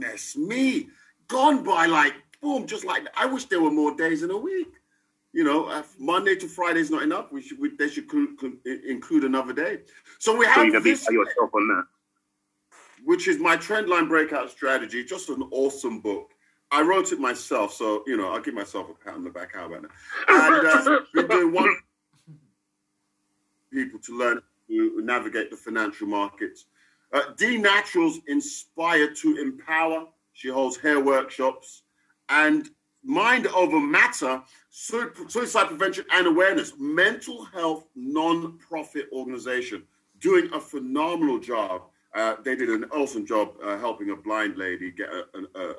goodness me, gone by like boom, just like I wish there were more days in a week. You know, Monday to Friday is not enough. We should we, they should include another day. So we have so this, yourself on that, which is my trendline breakout strategy. Just an awesome book. I wrote it myself, so you know I'll give myself a pat on the back. How about that? And uh, been doing one people to learn to navigate the financial markets. Uh, D Naturals inspire to empower. She holds hair workshops and mind over matter, suicide prevention and awareness, mental health non-profit organization, doing a phenomenal job. Uh, they did an awesome job uh, helping a blind lady get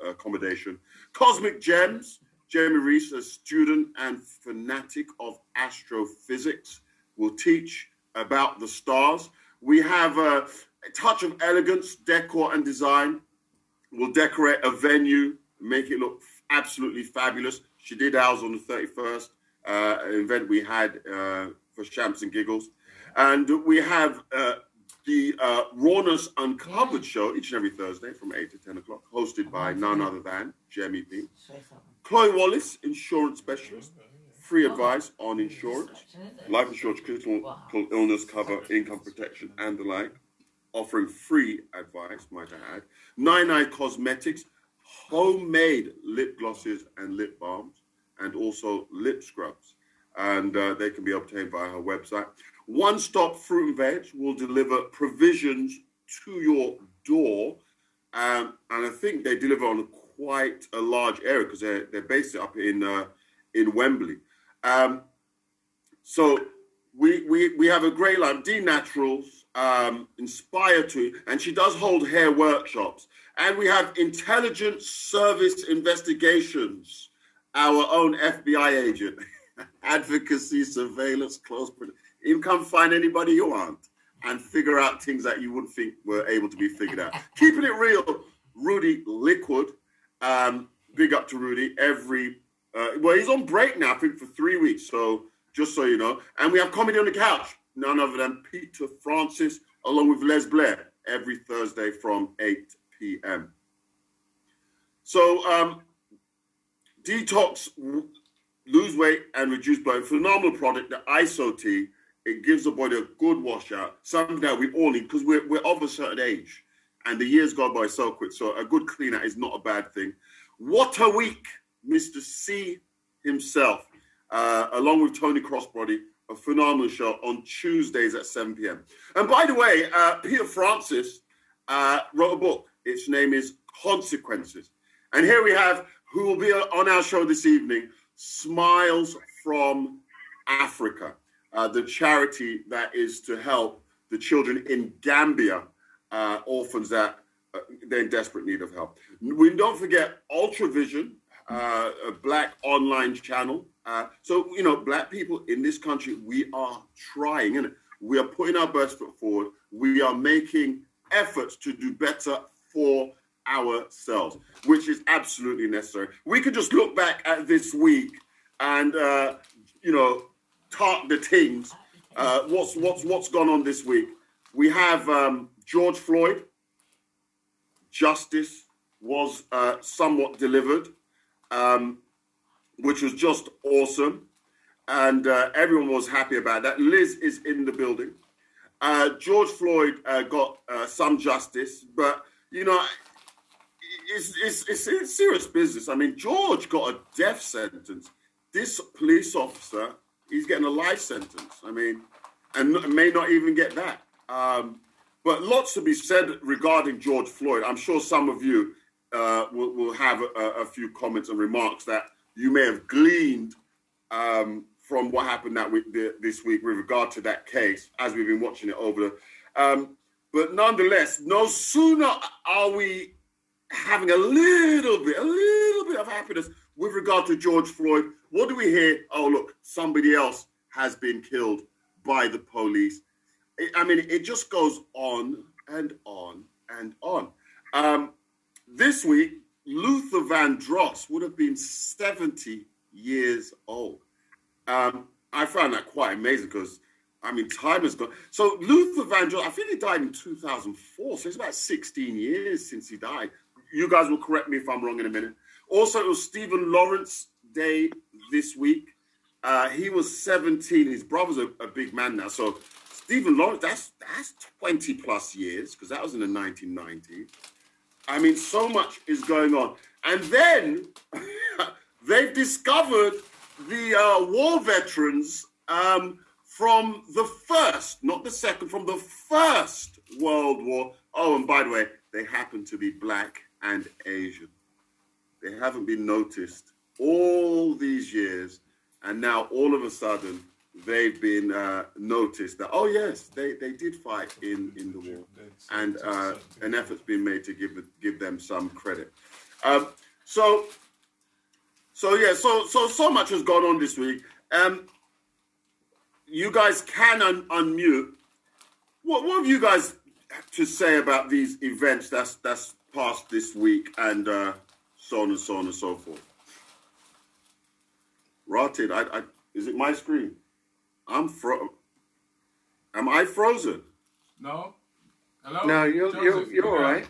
accommodation. Cosmic Gems, Jamie Reese, a student and fanatic of astrophysics, will teach about the stars. We have a touch of elegance, decor, and design. We'll decorate a venue, make it look absolutely fabulous. She did ours on the 31st, uh, event we had uh, for Shamps and Giggles. And we have uh, the uh, Rawness Uncovered show each and every Thursday from 8 to 10 o'clock, hosted by none other than Jemmy P. Chloe Wallace, insurance specialist, free advice on insurance, life insurance, critical illness cover, income protection, and the like. Offering free advice, might I add. Nine Eye Cosmetics, homemade lip glosses and lip balms, and also lip scrubs. And uh, they can be obtained via her website. One Stop Fruit and Veg will deliver provisions to your door. Um, and I think they deliver on quite a large area because they're, they're based up in, uh, in Wembley. Um, so we, we, we have a great line, D Naturals, um, Inspire to, and she does hold hair workshops. And we have intelligence service investigations, our own FBI agent, advocacy, surveillance, close. You can find anybody you want and figure out things that you wouldn't think were able to be figured out. Keeping it real, Rudy Liquid. Um, big up to Rudy. Every uh, well, he's on break now, I think, for three weeks. So just so you know, and we have comedy on the couch. None other than Peter Francis, along with Les Blair, every Thursday from eight p.m. So, um, detox, lose weight and reduce blood. Phenomenal product, the Iaso tea. It gives the body a good washout, something that we all need because we're, we're of a certain age and the years go by so quick. So, a good clean out is not a bad thing. What a week, Mr. C himself, uh, along with Tony Crossbody, a phenomenal show on Tuesdays at 7 p.m. And by the way, uh, Peter Francis uh, wrote a book its name is Consequences. And here we have who will be on our show this evening Smiles from Africa, uh, the charity that is to help the children in Gambia, uh, orphans that uh, they're in desperate need of help. We don't forget Ultravision, uh, a black online channel. Uh, so, you know, black people in this country, we are trying, and we are putting our best foot forward. We are making efforts to do better for ourselves, which is absolutely necessary. We could just look back at this week and uh, you know talk the things. Uh, what's what's what's gone on this week? We have um, George Floyd. Justice was uh, somewhat delivered, um, which was just awesome, and uh, everyone was happy about that. Liz is in the building. Uh, George Floyd uh, got some justice, but you know, it's, it's, it's, it's serious business. I mean, George got a death sentence. This police officer, he's getting a life sentence. I mean, and may not even get that. Um, but lots to be said regarding George Floyd. I'm sure some of you uh, will, will, have a, a, few comments and remarks that you may have gleaned um, from what happened that week, this week with regard to that case, as we've been watching it over. Um, but nonetheless, no sooner are we having a little bit, a little bit of happiness with regard to George Floyd, what do we hear? Oh, look, somebody else has been killed by the police. I mean, it just goes on and on and on. Um, this week, Luther Vandross would have been 70 years old. Um, I found that quite amazing because I mean, time has gone. So Luther Vandross, I think he died in 2004, so it's about 16 years since he died. you guys will correct me if I'm wrong in a minute. Also, it was Stephen Lawrence Day this week. Uh, he was 17. His brother's a, a big man now. So Stephen Lawrence, that's that's 20 plus years because that was in the 1990s. I mean, so much is going on. And then they've discovered the uh, war veterans um, from the first, not the second, from the first World War. Oh, and by the way, they happen to be black and Asian. They haven't been noticed all these years, and now all of a sudden they've been uh, noticed that oh yes, they, they did fight in, in the war, and uh, an effort's been made to give give them some credit. Um, so so yeah, so so so much has gone on this week. Um, you guys can un- unmute. What what have you guys to say about these events that's that's passed this week and uh, so on and so on and so forth? Rotted. I, I is it my screen? I'm fro. Am I frozen? No. Hello. No, you're you're, you're all right.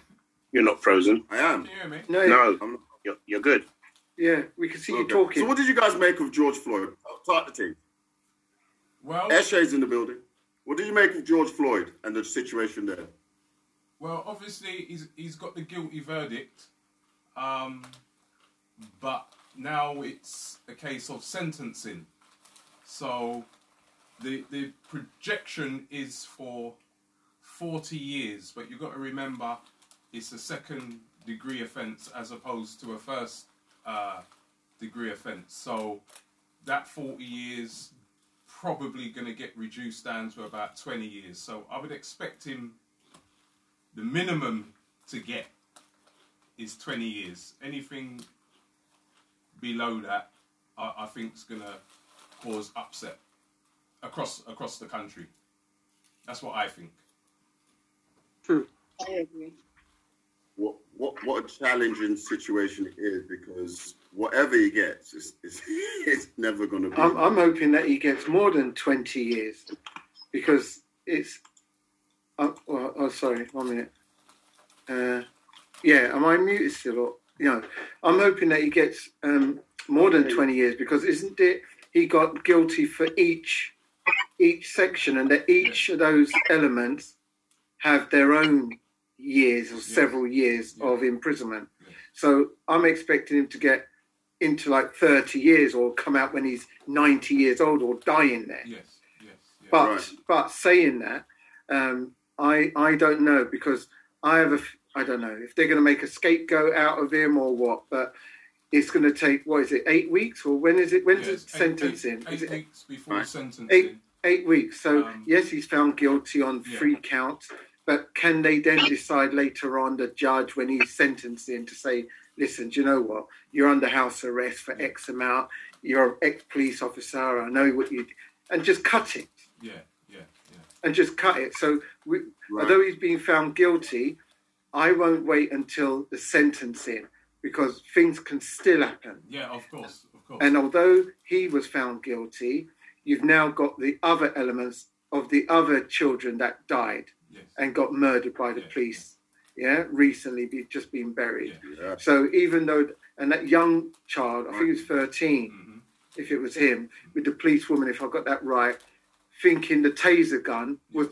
You're not frozen. I am. Can you hear me? No, No, I'm, you're, you're good. yeah, we can see you talking. So what did you guys make of George Floyd? Start the team. Well, Eshe's in the building. What did you make of George Floyd and the situation there? well, obviously he's he's got the guilty verdict, um, but now it's a case of sentencing. So the the projection is for forty years, but you've got to remember it's a second degree offence as opposed to a first uh, degree offence. So that forty years probably going to get reduced down to about 20 years. So I would expect him, the minimum to get is 20 years. Anything below that, I, I think is going to cause upset across across the country. That's what I think. True. I agree. what what what a challenging situation it is because whatever he gets, it's it's, it's never going to be. I'm, I'm hoping that he gets more than 20 years because it's. Oh, well, oh sorry, one minute. Uh, yeah, am I muted still? Or, you know, I'm hoping that he gets um, more than 20 years because isn't it he got guilty for each each section and that each of those elements have their own years or several years Yeah. of imprisonment. Yeah. So I'm expecting him to get into like 30 years or come out when he's 90 years old or dying there. Yes, yes, yes. But Right. but saying that, um, I I don't know because I have a f- I don't know if they're going to make a scapegoat out of him or what. But it's going to take what is it eight weeks or when is it when's Yes, it eight- sentencing? Eight, is eight it weeks before Right. sentencing. Eight- eight weeks? So Um, yes, he's found guilty on Yeah. three counts. But can they then decide later on the judge when he's sentencing to say, listen, do you know what? You're under house arrest for X amount. You're an ex police officer. I know what you, and just cut it Yeah, yeah, yeah. and just cut it. So, we, Right. although he's been found guilty, I won't wait until the sentencing because things can still happen. Yeah, of course, of course. And although he was found guilty, you've now got the other elements of the other children that died yes. and got murdered by the Yeah. police. Yeah, recently be, just been buried. Yeah. yeah. So even though, and that young child, I think he was 13, hmm if it was him, with the police woman, if I got that right, thinking the taser gun was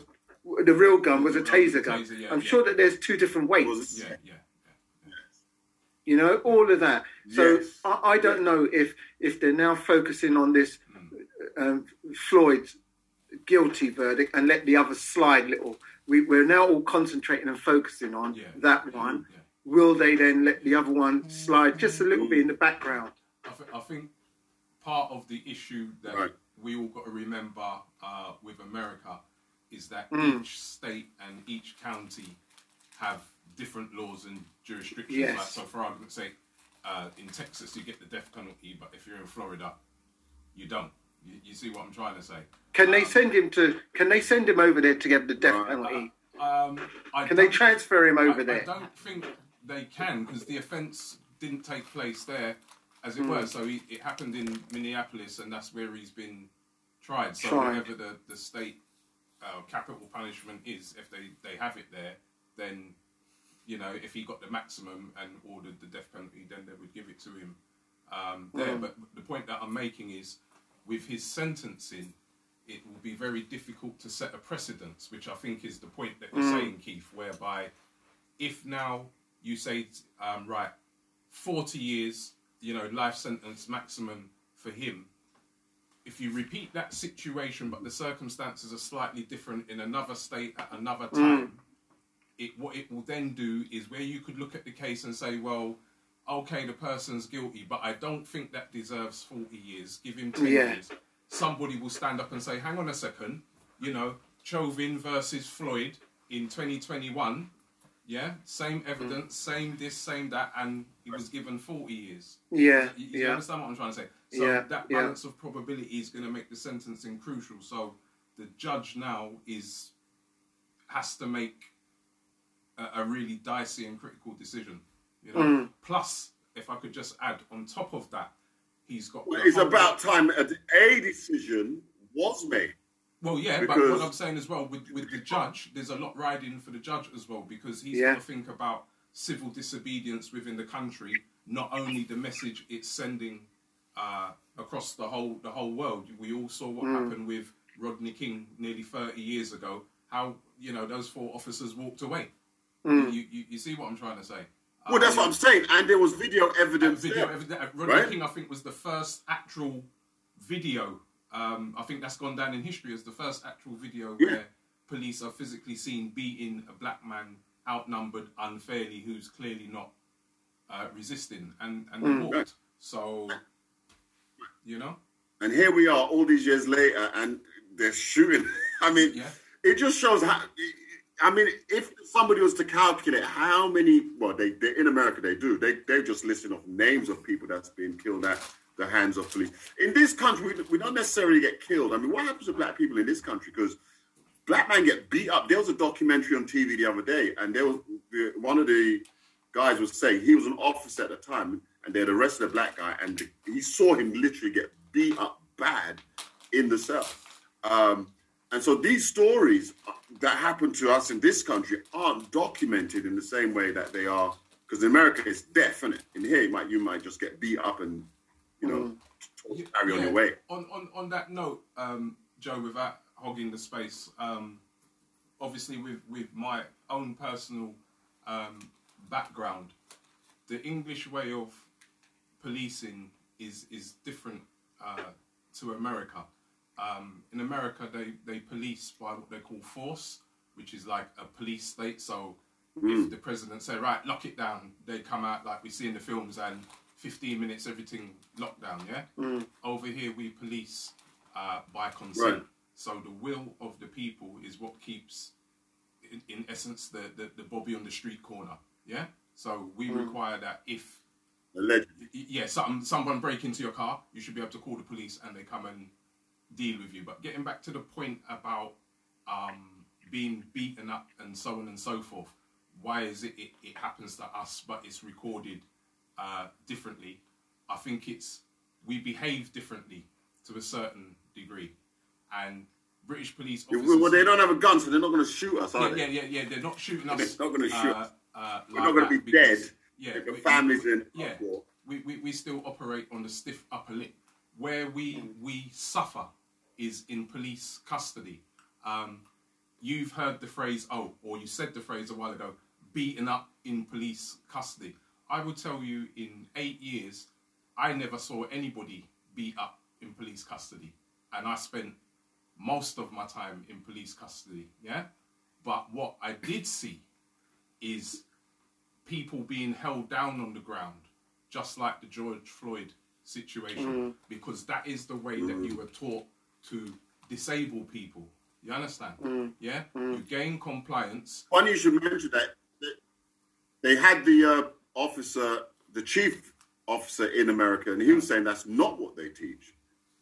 the real gun was a taser gun. Taser, yeah, I'm yeah. sure that there's two different weights. Was Yeah, yeah, yeah. You know, all of that. So Yes. I, I don't know if if they're now focusing on this Mm. um, Floyd's guilty verdict and let the other slide little. We, we're now all concentrating and focusing on Yeah. that one. Yeah. Will they then let the other one slide just a little bit in the background? I, th- I think part of the issue that Right. we all got to remember uh, with America is that Mm. each state and each county have different laws and jurisdictions. Yes. Like, so, for argument's sake, uh, in Texas you get the death penalty, but if you're in Florida, you don't. You, you see what I'm trying to say? Can they Um, send him to? Can they send him over there to get the death Right. penalty? Um, I Can they transfer him over I, there? I don't think they can because the offence didn't take place there, as it were. So he, it happened in Minneapolis, and that's where he's been tried. So Tried. whatever the the state uh, capital punishment is, if they they have it there, then you know, if he got the maximum and ordered the death penalty, then they would give it to him um, there. Mm. But the point that I'm making is, with his sentencing, it will be very difficult to set a precedence, which I think is the point that you're Mm. saying, Keith, whereby if now you say, um, right, 40 years, you know, life sentence maximum for him, if you repeat that situation, but the circumstances are slightly different in another state at another time, it what it will then do is where you could look at the case and say, well, okay, the person's guilty, but I don't think that deserves 40 years. Give him 10 Yeah. years. Somebody will stand up and say, hang on a second, you know, Chauvin versus Floyd in 2021, yeah, same mm. evidence, same this, same that, and he was given 40 years. Yeah, You, you yeah, understand what I'm trying to say? So Yeah, that yeah. balance of probability is going to make the sentencing crucial. So the judge now is has to make a, a really dicey and critical decision. You know. Mm. Plus, if I could just add on top of that, he's got. Well, it's about time a, a decision was made. Well, yeah, but what I'm saying as well with with the judge, there's a lot riding for the judge as well because he's Yeah. got to think about civil disobedience within the country, not only the message it's sending uh, across the whole the whole world. We all saw what Mm. happened with Rodney King nearly 30 years ago. How you know those four officers walked away. Mm. You, you you see what I'm trying to say? Well, that's Um, what I'm saying. And there was video evidence. video evidence. Rodney right? King, I think, was the first actual video. Um, I think that's gone down in history as the first actual video Yeah. where police are physically seen beating a black man outnumbered unfairly, who's clearly not uh, resisting, and and Mm. walked. So, you know, And here we are, all these years later, and they're shooting. I mean, yeah, it just shows how. I mean, if somebody was to calculate how many, well, they, they in America they do. They they're just listing off names of people that's been killed at the hands of police. In this country, we, we don't necessarily get killed. I mean, what happens to black people in this country? Because black men get beat up. There was a documentary on TV the other day, and there was one of the guys was saying he was an officer at the time, and they had arrested a black guy, and he saw him literally get beat up bad in the cell. Um, and so these stories that happen to us in this country aren't documented in the same way that they are because in America it's definite. In here, you might you might just get beat up and you know carry on your way. On on on that note, um, Joe, without hogging the space, um, obviously with with my own personal um, background, the English way of policing is is different uh, to America. Um, in America, they, they police by what they call force, which is like a police state. So if the president say, right, lock it down, they come out like we see in the films and 15 minutes, everything locked down, yeah? Mm. Over here, we police uh, by consent. Right. So the will of the people is what keeps, in, in essence, the, the, the Bobby on the street corner, yeah? So we require that if Allegedly. yeah, some, someone break into your car, you should be able to call the police and they come and deal with you. But getting back to the point about um, being beaten up and so on and so forth, why is it it, it happens to us but it's recorded uh, differently? I think it's we behave differently to a certain degree, and British police Yeah, officers. Well, they don't have a gun, so they're not going to shoot us, are yeah, they? yeah, yeah, yeah. They're not shooting us. They're not gonna shoot uh, us. Uh, We're like not going to be dead. because- Yeah, If the we- in yeah, we, we, we still operate on the stiff upper lip. Where we we suffer is in police custody. Um, you've heard the phrase, oh, or you said the phrase a while ago, beaten up in police custody. I will tell you in eight years, I never saw anybody beat up in police custody. And I spent most of my time in police custody, yeah? But what I did see is people being held down on the ground, just like the George Floyd situation, because that is the way that you were taught to disable people. You understand? Yeah? You gain compliance. Funny you should mention that. They- They had the uh, officer, the chief officer in America, and he was saying that's not what they teach.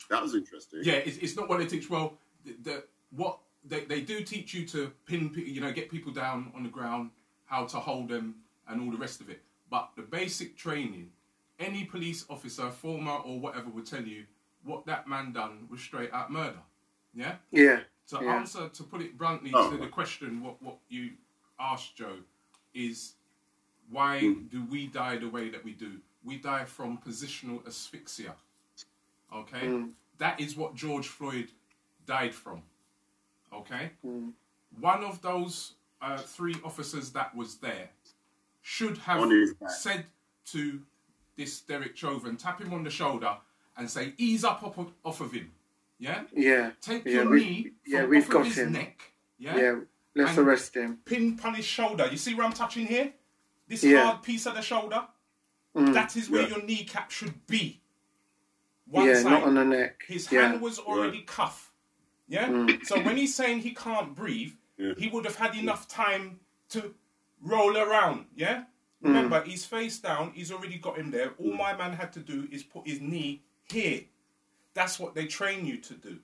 That was interesting. Yeah, it's, it's not what they teach. Well, the, the what they, they do teach you to pin, you know, get people down on the ground, how to hold them, and all the rest of it. But the basic training, any police officer, former or whatever, would tell you what that man done was straight out murder. Yeah. Yeah. To Yeah. answer, to put it bluntly, Oh. to the question, what what you asked, Joe, is Why Mm. do we die the way that we do? We die from positional asphyxia. Okay? Mm. That is what George Floyd died from. Okay? Mm. One of those uh, three officers that was there should have On his back. said to this Derek Chauvin, tap him on the shoulder and say, ease up off of, off of him. Yeah? Yeah. Take Yeah, your we- knee from yeah, we've off got of his him. neck. Yeah. Yeah? Let's And- arrest him. Pin upon his shoulder. You see where I'm touching here? This Yeah. hard piece of the shoulder? Mm. That is where Yeah. your kneecap should be. One yeah, side. not on the neck. His yeah. hand was already cuffed. Yeah? Mm. So when he's saying he can't breathe, Yeah. he would have had enough time to roll around. Yeah? Mm. Remember, he's face down, he's already got him there. All my man had to do is put his knee here. That's what they train you to do.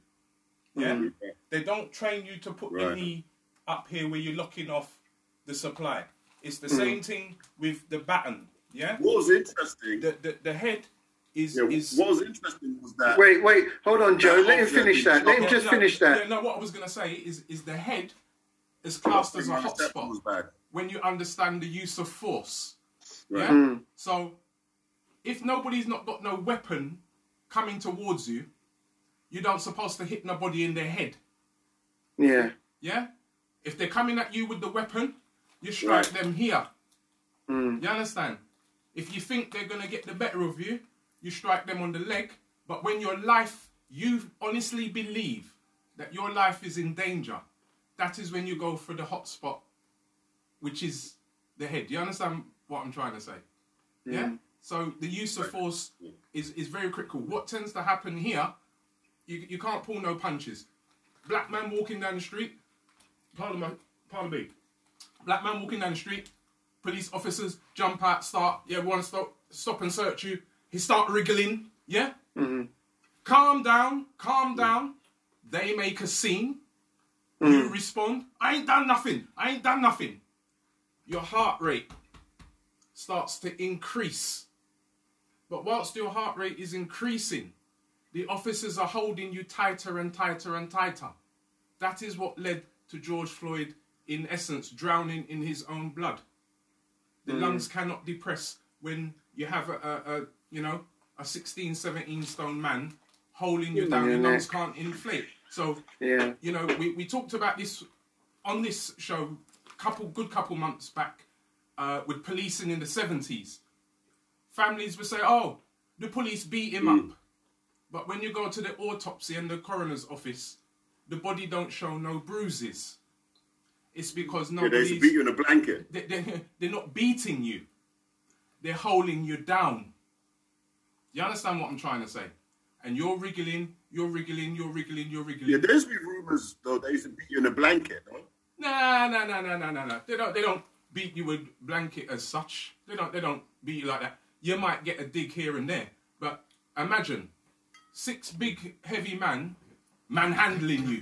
Yeah? Mm. They don't train you to put the knee up here where you're locking off the supply. It's the Mm. same thing with the baton. Yeah? What was interesting? The, the, the head is. Yeah, is what was interesting was that Wait, wait, hold on, Joe. Let him finish did that. Let him not- just no, finish Yeah, that. no, what I was going to say is, is the head is classed as a hotspot when you understand the use of force. Right. Yeah? Mm. So, if nobody's not got no weapon coming towards you, you don't supposed to hit nobody in their head. Yeah. Yeah? If they're coming at you with the weapon, you strike Right. them here. Mm. You understand? If you think they're going to get the better of you, you strike them on the leg. But when your life, you honestly believe that your life is in danger, that is when you go for the hot spot, which is the head. You understand what I'm trying to say? Yeah? So the use of force is, is very critical. What tends to happen here, you, you can't pull no punches. Black man walking down the street, pardon, my, pardon me, black man walking down the street, police officers jump out, start, yeah, we want to stop, stop and search you. He start wriggling, yeah? Mhm. Calm down, calm down. They make a scene. You respond, I ain't done nothing, I ain't done nothing. Your heart rate starts to increase. But whilst your heart rate is increasing, the officers are holding you tighter and tighter and tighter. That is what led to George Floyd, in essence, drowning in his own blood. The lungs cannot depress when you have a, a, a you know a 16, 17 stone man holding you down. your lungs can't inflate. So Yeah. you know, we, we talked about this on this show a couple good couple months back uh, with policing in the seventies. Families would say, "Oh, the police beat him up," mm. but when you go to the autopsy and the coroner's office, the body don't show no bruises. It's because Yeah, they nobody's beat you in a blanket. they, they, they're not beating you. They're holding you down. You understand what I'm trying to say? And you're wriggling, you're wriggling, you're wriggling, you're wriggling. Yeah, there's been rumors though they used to beat you in a blanket. No? Nah, nah, nah, nah, nah, nah, nah. They don't. They don't beat you with blanket as such. They don't. They don't beat you like that. You might get a dig here and there, but imagine six big heavy man manhandling you.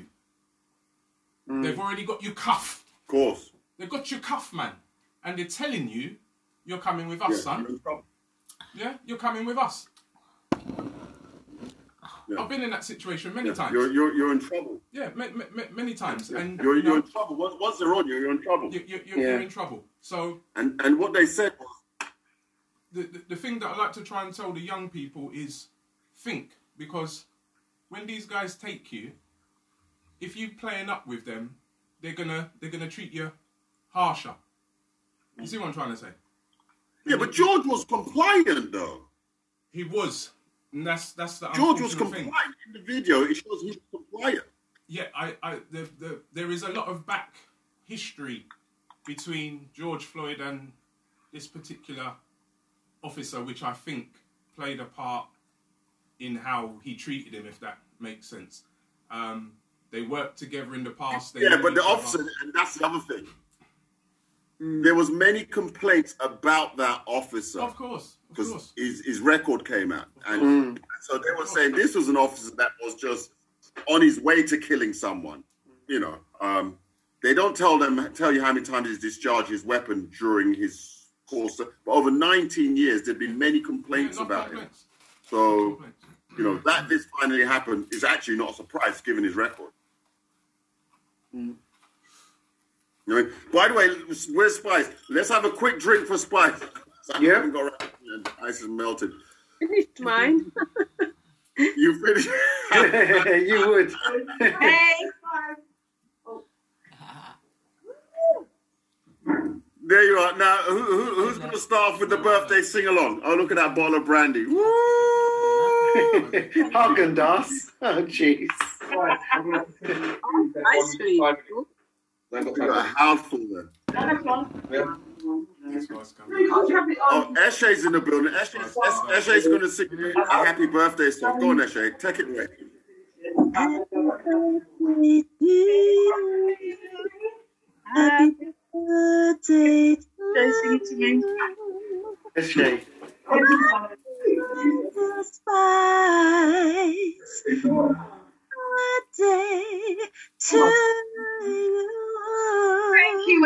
Mm. They've already got you cuffed. Of course. They've got you cuffed, man, and they're telling you you're coming with us, Yeah, son. you're. Yeah, you're coming with us. Yeah. I've been in that situation many Yeah, times. You're, you're, you're in trouble. Yeah, ma- ma- ma- many times, and You're, you you're know, in trouble. Once, once they're on you, you're in trouble. you, you, you're, Yeah. you're in trouble. So And and what they said was, the, the, the thing that I like to try and tell the young people is think because when these guys take you, if you playing up with them, they're gonna they're gonna treat you harsher. You see what I'm trying to say? yeah, but George was compliant though. He was, and that's that's the George was compliant thing. in the video. It shows he was compliant. Yeah, I, I the, the there is a lot of back history between George Floyd and this particular officer, which I think played a part in how he treated him, if that makes sense. Um, they worked together in the past. They Yeah, but the each other. officer, and that's the other thing. There was many complaints about that officer Of course, because his, his record came out, and Mm. so they were saying this was an officer that was just on his way to killing someone. You know, um, they don't tell them tell you how many times he's discharged his weapon during his course, but over 19 years there've been many complaints Yeah, no about him. So Complaints. you know that this finally happened is actually not a surprise given his record. Hmm. You know, by the way, where's Spice? Let's have a quick drink for Spice. Yeah. Ice is melted. Finished mine. You finished? you would. hey. There you are. Now, who, who, who's going to start off with the birthday sing along? Oh, look at that bottle of brandy. Woo! Haagen Dazs. Oh, jeez. Ice cream. You got a house full there. This. Oh, Eshe's in the building. Eshe's, Eshe's going to sing a happy birthday song. Go on, Eshe. Take it away. Happy birthday Sing it to me. Yes, Shay. Spice. Birthday to you. Thank you.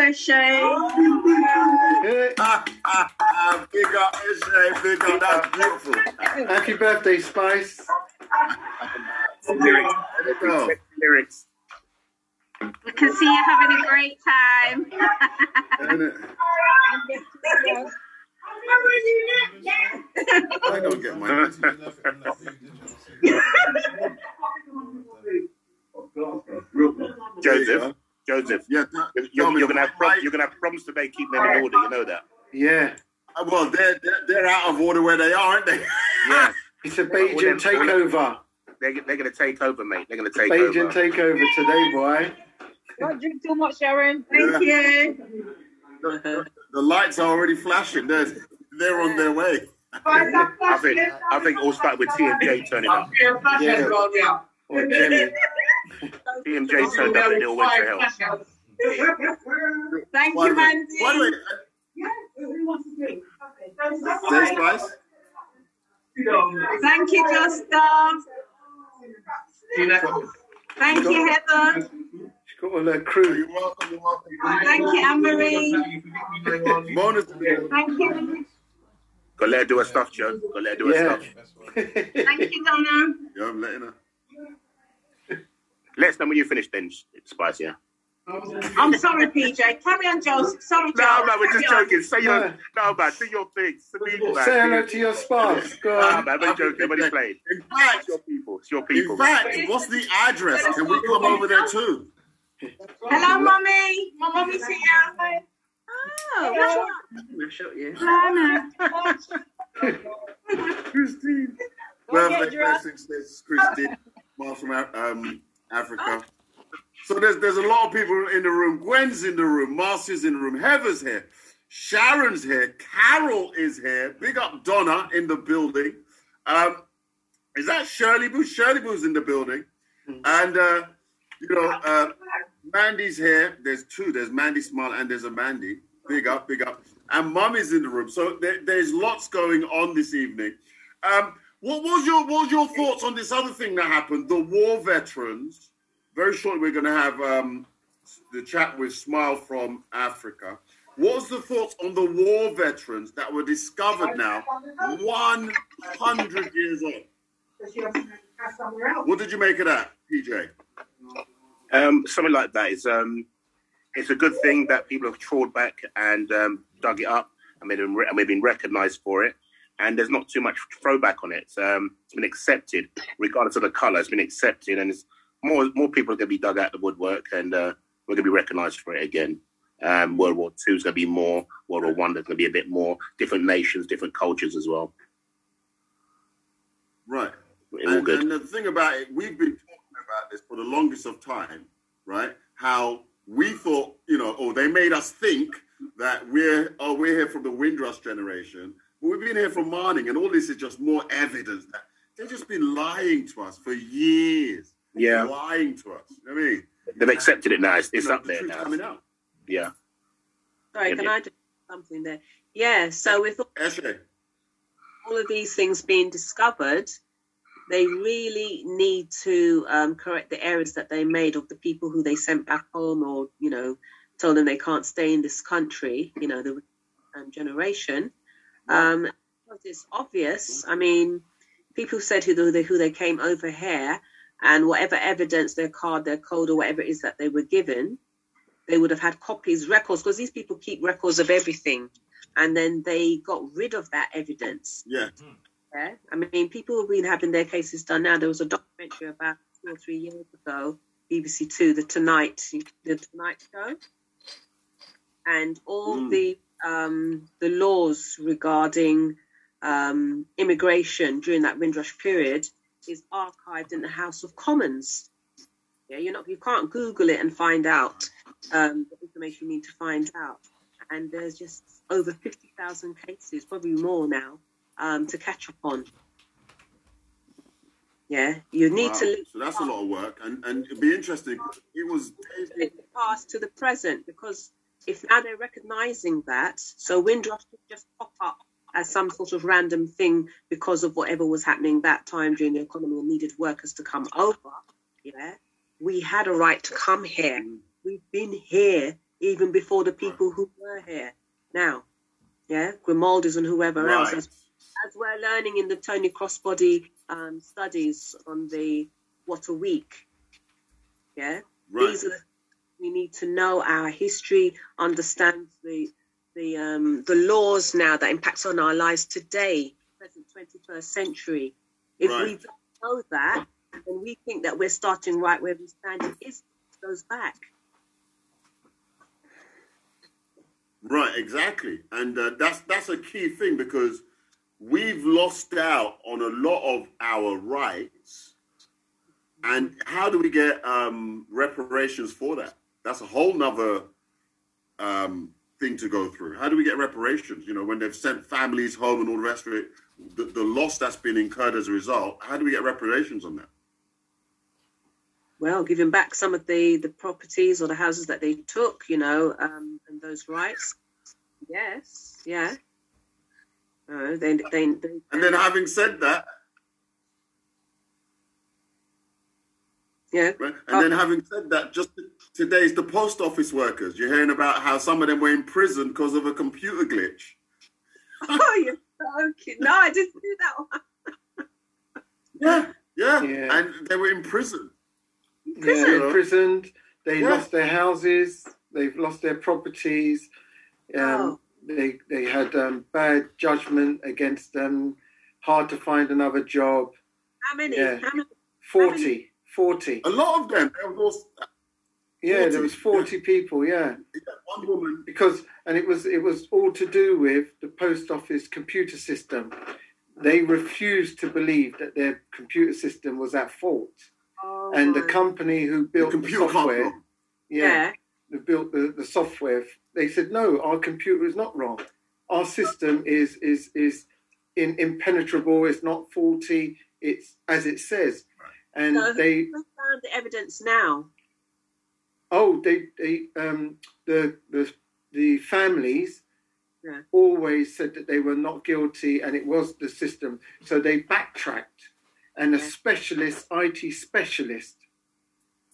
Eh, Ah, ah, ah, big up Eshe. Big up. That's beautiful. Happy birthday, Spice. Lyrics. Lyrics. We can see you having a great time. Isn't it? I don't get my. Joseph, Joseph, Yeah, that, you're, tell me, you're gonna have prob- you're gonna have problems today keeping them in order. You know that. Yeah. Uh, Well, they're, they're they're out of order where they are, aren't they? Yeah, It's a Bajan takeover. they're, they're gonna take over, mate. They're gonna take Bajan over. takeover today, boy. Don't drink too much, Sharon. Thank you. the, the lights are already flashing. They're they're on their way. I think I think it all started with TMJ turning up. Yeah. Or Jimmy. TMJ turned up and it all went to hell. Thank By you, the way, Mandy. by the way, there's Spice. Thank you, Gustav. Thank you, Heather. She's got all her crew. You're welcome. You're welcome. Thank you, Anne-Marie. Bonus. Thank you. Go let her do her stuff, Joe. Go let her do her Yeah. stuff. Thank you, Donna. Yeah, I'm letting her. Let us know when you finish then, Spice, yeah? I'm sorry, PJ. Carry on, Joseph. Sorry, Joe. No, man, we're just on. joking. Say your, Yeah. no, man, do your thing. Speak, man. Say hello to your spouse. Go Nah, on. man, we're joking. Everybody's playing. In fact, It's your people. It's your people. in fact, what's the address? Can we come over there too? Hello, mommy. My mommy's here. Oh, Christine. Birthday blessings. This is Christine, mom from um, Africa. So there's there's a lot of people in the room. Gwen's in the room. Marcy's in the room. Heather's here. Sharon's here. Carol is here. Big up Donna in the building. Um, is that Shirley Boo? Shirley Boo's in the building. And uh, you know, uh, Mandy's here. There's two. There's Mandy Smile and there's a Mandy. Big up, big up. And Mum is in the room. So there, there's lots going on this evening. Um, what was your what was your thoughts on this other thing that happened? The war veterans. Very shortly, we're going to have um, the chat with Smile from Africa. What was the thoughts on the war veterans that were discovered now, 100 years old? What did you make of that, PJ? Um, something like that is um, it's a good thing that people have trawled back and um, dug it up and been, re- and they've been recognised for it. And there's not too much throwback on it. Um, it's been accepted, regardless of the colour. It's been accepted, and it's more more people are going to be dug out of the woodwork, and uh, we're going to be recognised for it again. Um, World War Two is going to be more. World War One there's going to be a bit more. Different nations, different cultures as well. Right. And, and the thing about it, we've been about this for the longest of time, right? How we thought, you know, oh, they made us think that we're, oh, we're here from the Windrush generation. But we've been here from Marning, and all this is just more evidence that they've just been lying to us for years. Yeah, Lying to us. You know what I mean? they've accepted it now. It's, it's You know, up the there truth's now. coming out. Yeah. sorry, can I just something there? Yeah, so with Eshe. all of these things being discovered, they really need to um, correct the errors that they made of the people who they sent back home or, you know, told them they can't stay in this country, you know, the um, generation. Um, it's obvious. I mean, people said who they, who they came over here and whatever evidence, their card, their code, or whatever it is that they were given, they would have had copies, records, because these people keep records of everything. And then they got rid of that evidence. Yeah. Yeah. I mean, people have been having their cases done now. There was a documentary about two or three years ago, BBC Two, the Tonight, the Tonight Show, and all Mm. the um, the laws regarding um, immigration during that Windrush period is archived in the House of Commons. Yeah, you're not you can't Google it and find out um, the information you need to find out. And there's just over fifty thousand cases, probably more now, um, to catch up on. Yeah, you need Wow. to link So that's a lot of work, and and it'd be interesting. It was the past to the present because if now they're recognizing that, so Windrush didn't just pop up as some sort of random thing because of whatever was happening that time during the economy and needed workers to come over. Yeah, we had a right to come here. We've been here even before the people who were here. Now, yeah, Grimaldis and whoever else, right. as, as we're learning in the Tony Crossbody um, studies on the What a Week. Yeah, Right. these are the we need to know our history, understand the the um, the laws now that impacts on our lives today, present twenty first century. If we don't know that, then we think that we're starting right where we stand. It is it goes back. Right, exactly, and uh, that's that's a key thing because we've lost out on a lot of our rights, and how do we get um, reparations for that? That's a whole nother um, thing to go through. How do we get reparations? You know, when they've sent families home and all the rest of it, the, the loss that's been incurred as a result. How do we get reparations on that? Well, giving back some of the the properties or the houses that they took, you know, um, and those rights. Yes, yeah. Uh, they, they, they, And then, having said that, yeah, Right? And then, having said that, just today's the post office workers. You're hearing about how some of them were in prison because of a computer glitch. Oh, you're joking. No, I didn't do that one. Yeah, yeah, Yeah. and they were in prison. Yeah, You know? imprisoned. They Yeah. lost their houses. They've lost their properties. Um, Oh. They they had um, bad judgment against them. Hard to find another job. How many? Yeah. How many? 40. 40. A lot of them. There was Yeah, 40, there was 40 people, yeah. one woman. Because and it was it was all to do with the post office computer system. They refused to believe that their computer system was at fault. Oh, And the company who built the, computer can't software, yeah, yeah. who built the, the software, they said, no, our computer is not wrong. Our system is is is in, impenetrable. It's not faulty. It's as it says. And So they found the evidence now? oh they they um the the the families Yeah. always said that they were not guilty and it was the system. So they backtracked, and a specialist, IT specialist,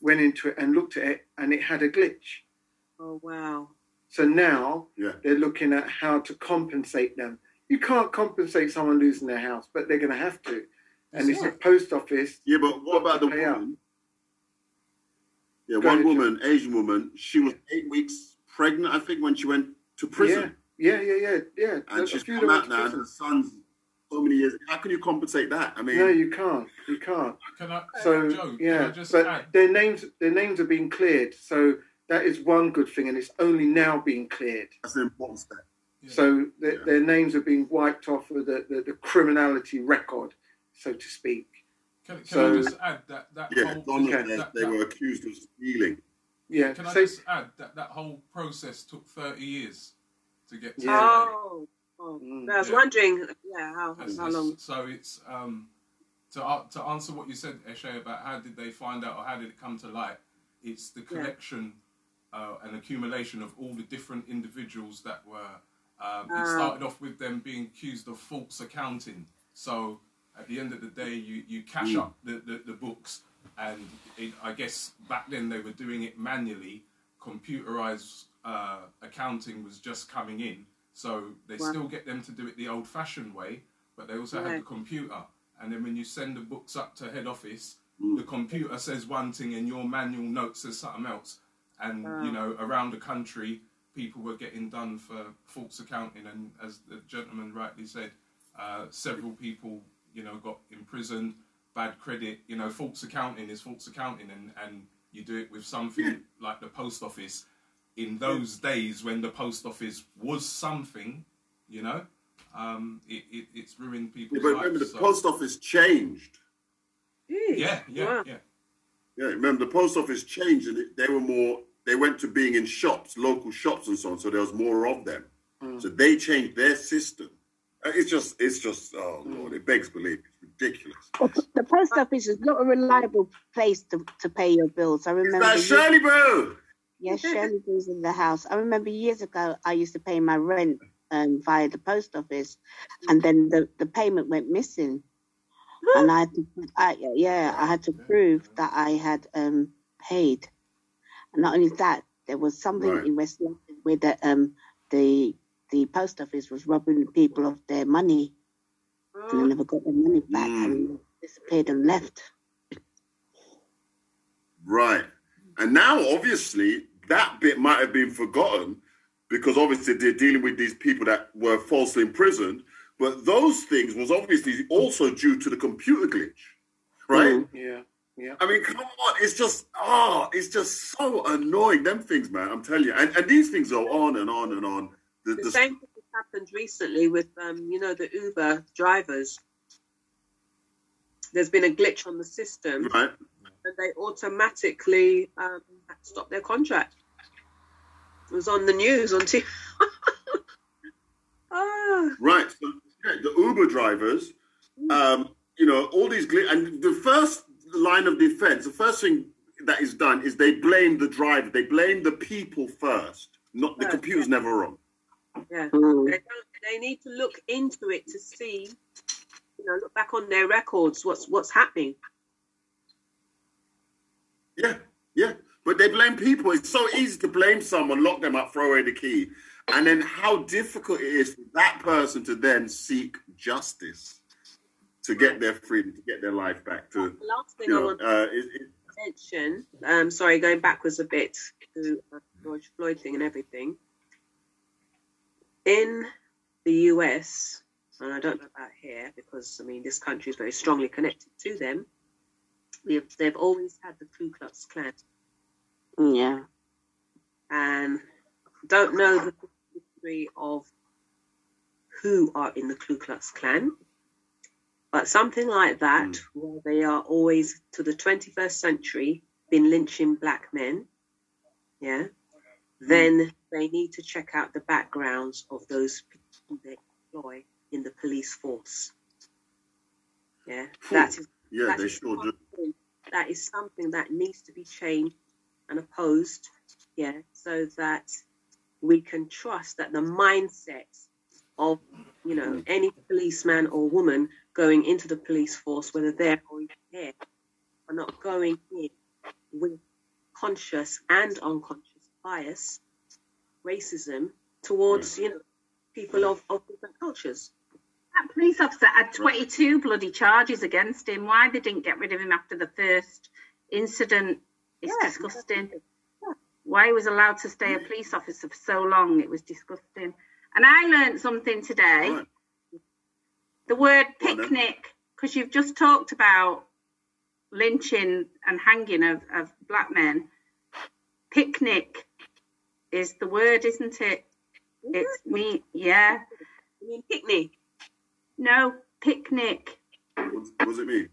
went into it and looked at it, and it had a glitch. Oh wow. So now Yeah. they're looking at how to compensate them. You can't compensate someone losing their house, but they're going to have to. And it's the post office. Yeah, but what about the Pay out. woman? Yeah, Go one ahead, woman, Asian woman. She was eight weeks pregnant, I think, when she went to prison, Yeah, yeah, yeah, yeah. and A she's few come out now, and her son's so many years. How can you compensate that? I mean, No, you can't. You can't. Can I, So Joe, can I yeah, just but add? their names their names are being cleared. So that is one good thing, and it's only now being cleared. that's an important step. Yeah. So their, Yeah. their names are being wiped off of the, the, the criminality record, so to speak. Can, can So- I just add that that Yeah, whole Don, Okay. they, that- they that- were accused of stealing. Yeah. Can I just add that that whole process took 30 years to get to Yeah. Oh. oh. Mm. I was Yeah. wondering, yeah, how, That's- how long? So it's um, to uh, to answer what you said, Eshe, about how did they find out or how did it come to light? It's the collection uh, and accumulation of all the different individuals that were. Um, it Ah. started off with them being accused of false accounting. So at the end of the day, you you cash Mm. up the, the, the books, and it, I guess back then they were doing it manually. Computerized uh, accounting was just coming in, so they Wow. still get them to do it the old-fashioned way, but they also have the computer. And then when you send the books up to head office, Mm. the computer says one thing and your manual note says something else. And Wow. you know around the country people were getting done for false accounting, and as the gentleman rightly said, uh, several people you know got imprisoned, bad credit. You know, false accounting is false accounting, and and you do it with something like the post office. In those days when the post office was something, you know, um, it, it, it's ruined Yeah, people's but remember, the so- post office changed. Yeah, yeah, Wow. yeah. Yeah, remember the post office changed, and they were more. They went to being in shops, local shops, and so on. So there was more of them. Mm. So they changed their system. Uh, It's just, it's just, oh lord, it begs belief. It's ridiculous. Well, the post office is not a reliable place to, to pay your bills. I Is remember. that Shirley Boo? Yes, Shirley was in the house. I remember years ago, I used to pay my rent um, via the post office, and then the, the payment went missing, and I had to, I, yeah, I had to prove that I had um, paid. And not only that, there was something Right. in West London where the um, the the post office was robbing people of their money, and they Oh, never got their money back, Mm. and disappeared and left. Right. And now, obviously, that bit might have been forgotten because obviously they're dealing with these people that were falsely imprisoned. But those things was obviously also due to the computer glitch, right? Mm. Yeah, yeah. I mean, come on, it's just oh, it's just so annoying. Them things, man. I'm telling you, and, and these things go on and on and on. The, the the- same thing has happened recently with, um, you know, the Uber drivers. There's been a glitch on the system, right? and they automatically um, stopped their contract. It was on the news on TV. ah, Right. So, yeah, the Uber drivers, um, you know, all these gl- and the first line of defense, the first thing that is done is they blame the driver. They blame the people first. Not the Right, computer's never wrong. yeah. Mm. They, don't, they need to look into it to see, you know, look back on their records. What's what's happening? Yeah, yeah. But they blame people. It's so easy to blame someone, lock them up, throw away the key. And then how difficult it is for that person to then seek justice to get their freedom, to get their life back. To The last thing you I want uh, it, it, mention, um, sorry, going backwards a bit to uh, George Floyd thing and everything. In the US, and I don't know about here because I mean this country is very strongly connected to them. We have, they've always had the Ku Klux Klan, Yeah. and don't know the history of who are in the Ku Klux Klan, but something like that, hmm. where they are always to the 21st century been lynching black men, yeah, hmm. then they need to check out the backgrounds of those people they employ in the police force. Yeah, that is yeah, that they sure do. That is something that needs to be changed and opposed, yeah, so that we can trust that the mindset of, you know, mm. any policeman or woman going into the police force, whether they're or here, are not going in with conscious and unconscious bias, racism towards, mm. you know, people of, of different cultures. That police officer had 22 bloody charges against him. Why they didn't get rid of him after the first incident is Yeah, disgusting. Yeah. Why he was allowed to stay a police officer for so long, it was disgusting. And I learned something today. Right. The word Go on then. picnic, because you've just talked about lynching and hanging of, of black men. Picnic is the word, isn't it? It's me, yeah. I mean, picnic. No, picnic. Was, was it me?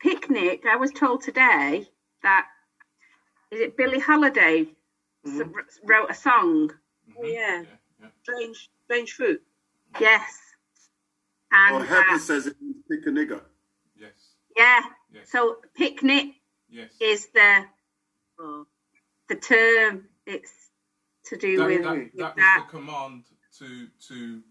Picnic. I was told today that is it Billie Holiday s- wrote a song. Oh, yeah. yeah, yeah. Strange, strange fruit. Yes. And Oh, Heather uh, says it means pick a nigger. Yes, yeah. yes, So picnic yes. is the Oh, the term. It's to do that, with that, with that that. was the command to to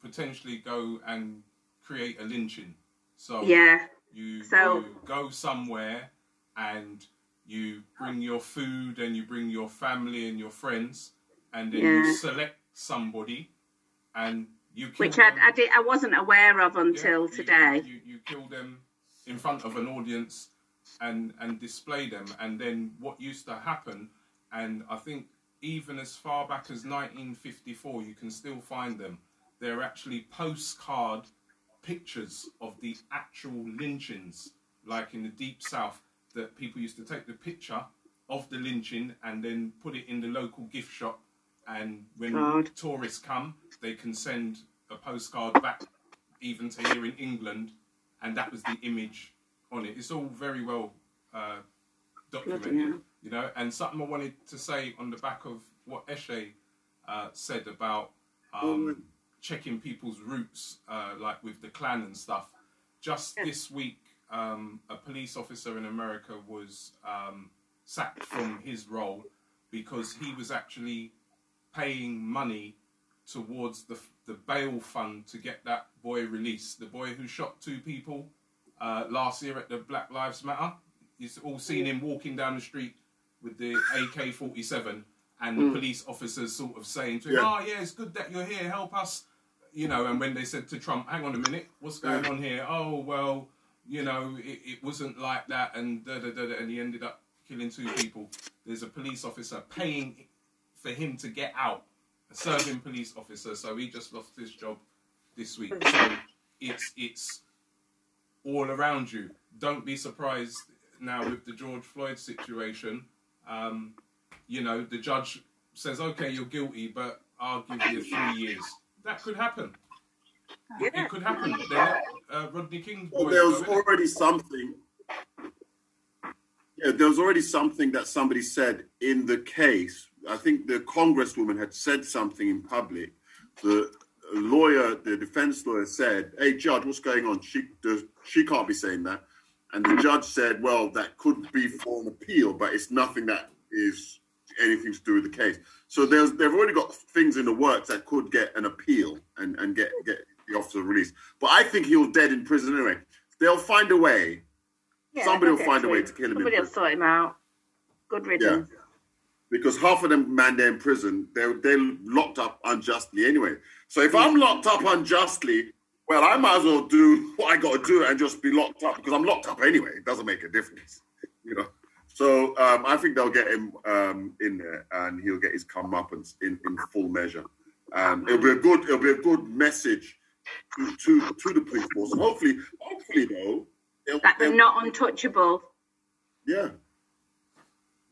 potentially go and create a lynching. So Yeah. you, So- you go somewhere and you bring your food and you bring your family and your friends and then you select somebody and you kill Which I, them. I did I wasn't aware of Yeah, until you- today. You, you kill them in front of an audience and and display them, and then what used to happen and I think even as far back as 1954, you can still find them. They're actually postcard pictures of the actual lynchings, like in the deep south, that people used to take the picture of the lynching and then put it in the local gift shop. And when God. tourists come, they can send a postcard back, even to here in England, and that was the image on it. It's all very well uh, documented, you know. And something I wanted to say on the back of what Eshe uh, said about um, checking people's roots, uh, like with the clan and stuff. Just Yeah. this week, um, a police officer in America was um, sacked from his role because he was actually paying money towards the the bail fund to get that boy released. The boy who shot two people uh, last year at the Black Lives Matter. You've all seen him walking down the street with the AK forty seven, and the police officers sort of saying to him, Yeah. "Oh yeah, it's good that you're here. Help us." You know, and when they said to Trump, "Hang on a minute, what's going on here?" Oh well, you know, it, it wasn't like that, and da da da, and he ended up killing two people. There's a police officer paying for him to get out, a serving police officer, so he just lost his job this week. So it's it's all around you. Don't be surprised now with the George Floyd situation. Um, you know, the judge says, "Okay, you're guilty, but I'll give you three years." That could happen. Yeah. It could happen. They let uh, Rodney King. Well, there was innit? already something. Yeah, there was already something that somebody said in the case. I think the congresswoman had said something in public. The lawyer, the defense lawyer, said, "Hey, judge, what's going on? She the, she can't be saying that." And the judge said, "Well, that could be for an appeal, but it's nothing that is anything to do with the case." So there's they've already got things in the works that could get an appeal and and get get the officer released. But I think he was dead in prison anyway. They'll find a way. Yeah, Somebody will find a way to- kill him in Somebody will prison. sort him out. Good riddance. because half of them man they're in prison they're they're locked up unjustly anyway so if i'm locked up unjustly well i might as well do what i got to do and just be locked up because i'm locked up anyway it doesn't make a difference you know so um, i think they'll get him um, in there and he'll get his comeuppance in, in full measure um, it'll be a good it'll be a good message to to, to the police force and hopefully hopefully though they'll, That they're they'll- not untouchable. yeah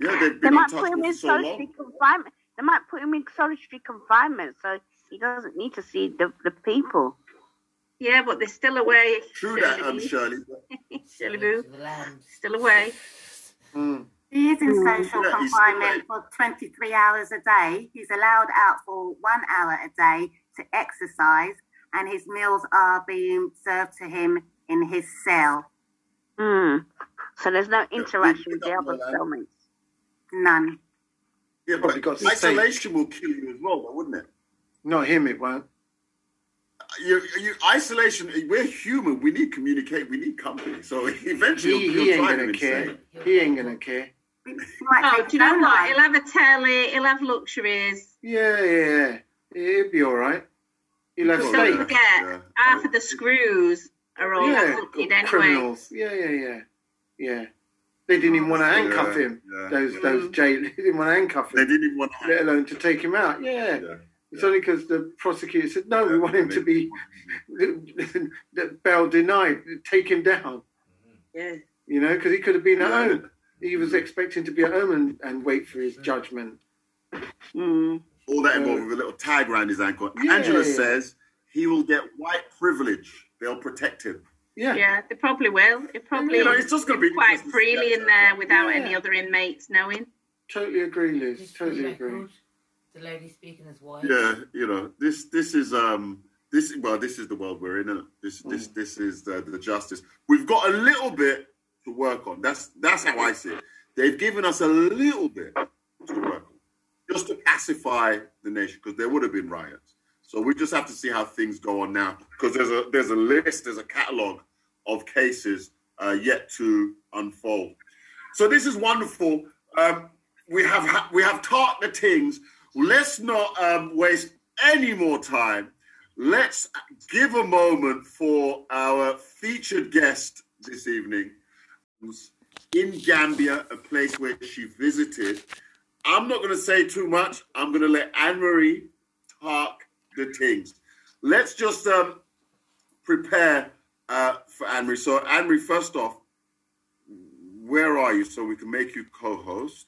yeah they've They been might put him for in so long solitary confinement. They might put him in solitary confinement, so he doesn't need to see the, the people. Yeah, but they're still away. true that um Shirley. shirley Shirley Boo. To the land. Still away. Mm. He is in social Yeah, confinement still for 23 hours a day. He's allowed out for one hour a day to exercise, and his meals are being served to him in his cell. Mm. So there's no interaction with the other the cellmates. None. Yeah, Probably but got to stay- isolation will kill you as well, though, wouldn't it? Not him, it won't. You, you, isolation. We're human. We need communicate. We need company. So eventually, He, you'll, he you'll ain't gonna care. insane. He ain't gonna care. He Oh, do you know what? He'll have a telly. He'll have luxuries. Yeah, yeah, yeah. He'll be all right. He'll have But Oh, don't yeah. forget, Yeah. half of the screws are all Yeah, crooked anyway. criminals. Yeah, yeah, yeah, yeah. They didn't even want to handcuff Yeah, him. yeah. Those those jail. They didn't want to handcuff him. They didn't even want to. let alone to take him out. Yeah. Yeah. It's only because the prosecutor said no. we want him to be bail denied. Take him down. Yeah. You know, because he could have been at home. He was expecting to be at home and, and wait for his judgment. Mm. All that involved with a little tag around his ankle. Yeah, Angela says he will get white privilege. They'll protect him. Yeah. Yeah, they probably will. It probably You know, it's just gonna be quite freely in that. there without Yeah. any other inmates knowing. Totally agree, Liz. Just for the Totally agree. the lady speaking as wife. Yeah, you know, this this is um this well, this is the world we're in. Isn't it? This this Mm. this is the, the justice. We've got a little bit to work on. That's that's how I see it. They've given us a little bit to work on, just to pacify the nation, because there would have been riots. So we just have to see how things go on now, because there's a there's a list, there's a catalogue of cases uh, yet to unfold. So this is wonderful. Um, we have ha- we have talked the things. Let's not um, waste any more time. Let's give a moment for our featured guest this evening, in Gambia, a place where she visited. I'm not going to say too much. I'm going to let Anne Marie talk the things. Let's just um, prepare uh, for Anne Marie. So, Anne Marie, first off, where are you so we can make you co-host?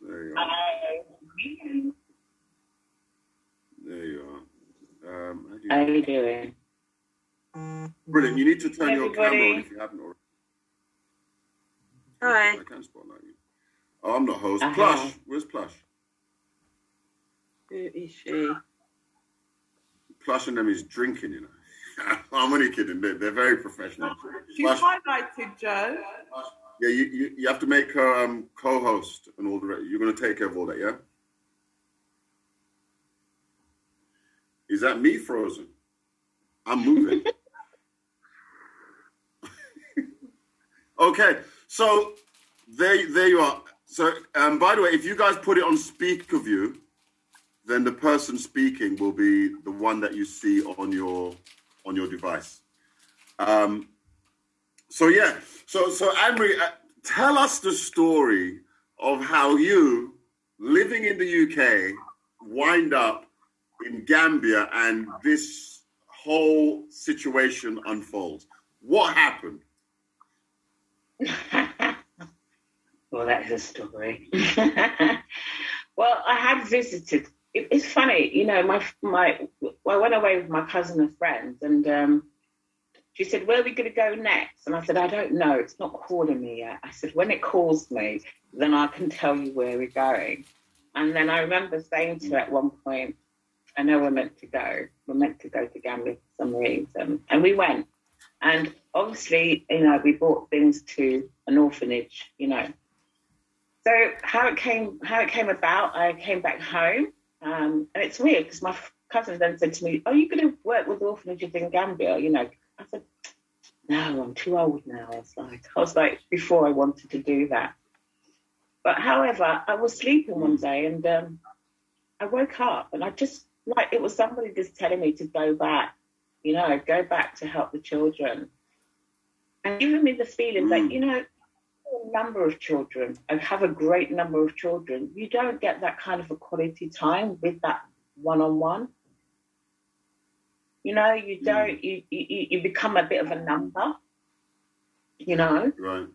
There you are. There you are. Um, how do you- How you doing? Brilliant. You need to turn your camera on if you haven't already. Hi. I can spotlight you. Oh, I'm not host. Uh-huh. Plush. Where's Plush? Who is she? Plush and them is drinking, you know. I'm only kidding. They're, they're very professional. She's Plush, highlighted, Joe. yeah, you, you, you have to make her um, co-host and all the rest. You're going to take care of all that, yeah? Is that me frozen? I'm moving. okay, so there, there you are. So, um, by the way, if you guys put it on speaker view, then the person speaking will be the one that you see on your on your device. Um, so yeah, so so Anne-Marie, uh, tell us the story of how you, living in the UK, wind up in Gambia and this whole situation unfolds. What happened? well, that is a story. well, I had visited. It, it's funny, you know. My my. I went away with my cousin and friends, and um, she said, "Where are we going to go next?" And I said, "I don't know. It's not calling me yet." I said, "When it calls me, then I can tell you where we're going." And then I remember saying to her at one point, "I know we're meant to go. We're meant to go to Gambia for some reason," and we went. And obviously, you know, we brought things to an orphanage, you know. So how it came, how it came about, I came back home, um, and it's weird because my cousin then said to me, "Are you going to work with orphanages in Gambia?" You know, I said, "No, I'm too old now." I was like, I was like, before I wanted to do that. But however, I was sleeping one day and um, I woke up and I just like it was somebody just telling me to go back, you know, go back to help the children, and giving me the feeling that you know, a number of children, and have a great number of children. You don't get that kind of a quality time with that one-on-one. You know, you mm. don't. You you, you become a bit of a number. You know. Right.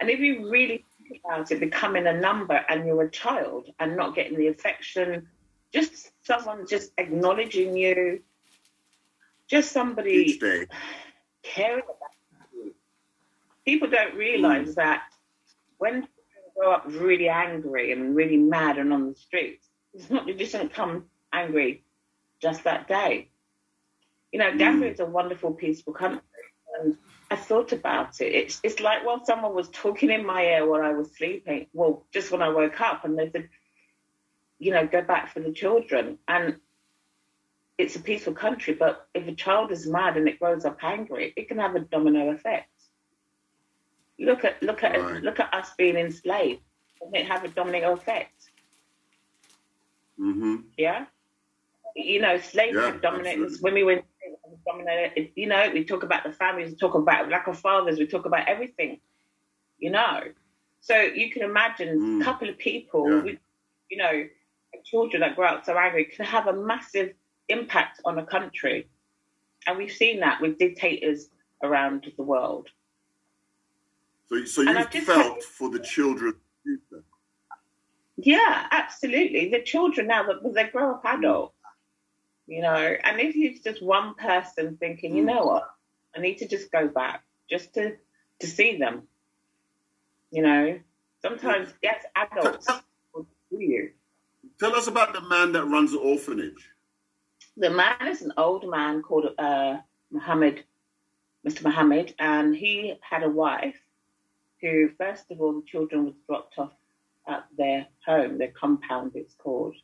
And if you really think about it, becoming a number and you're a child and not getting the affection, just someone just acknowledging you, just somebody caring about you. People don't realize mm. that when people grow up really angry and really mad and on the streets, it's not, just don't come angry just that day. You know, hmm. Gambia is a wonderful, peaceful country. And I thought about it. It's, it's like while someone was talking in my ear while I was sleeping, well, just when I woke up, and they said, you know, go back for the children. And it's a peaceful country, but if a child is mad and it grows up angry, it can have a domino effect. Look at look at Right. look at us being enslaved. Doesn't it have a domino effect? Mm-hmm. Yeah. You know, slavery Yeah, absolutely. when we were dominated. You know, we talk about the families, we talk about lack of fathers, we talk about everything. You know, so you can imagine Mm. a couple of people, Yeah. with, you know, children that grow up so angry can have a massive impact on a country, and we've seen that with dictators around the world. So, so you felt for the children. Yeah, absolutely. The children now that they grow up adults, you know, and if it's just one person thinking, you know what, I need to just go back just to to see them, you know. Sometimes yes, adults will do you. Tell us about the man that runs the orphanage. The man is an old man called uh, Muhammad, Mr. Muhammad, and he had a wife who, first of all, the children was dropped off at their home, their compound, it's called,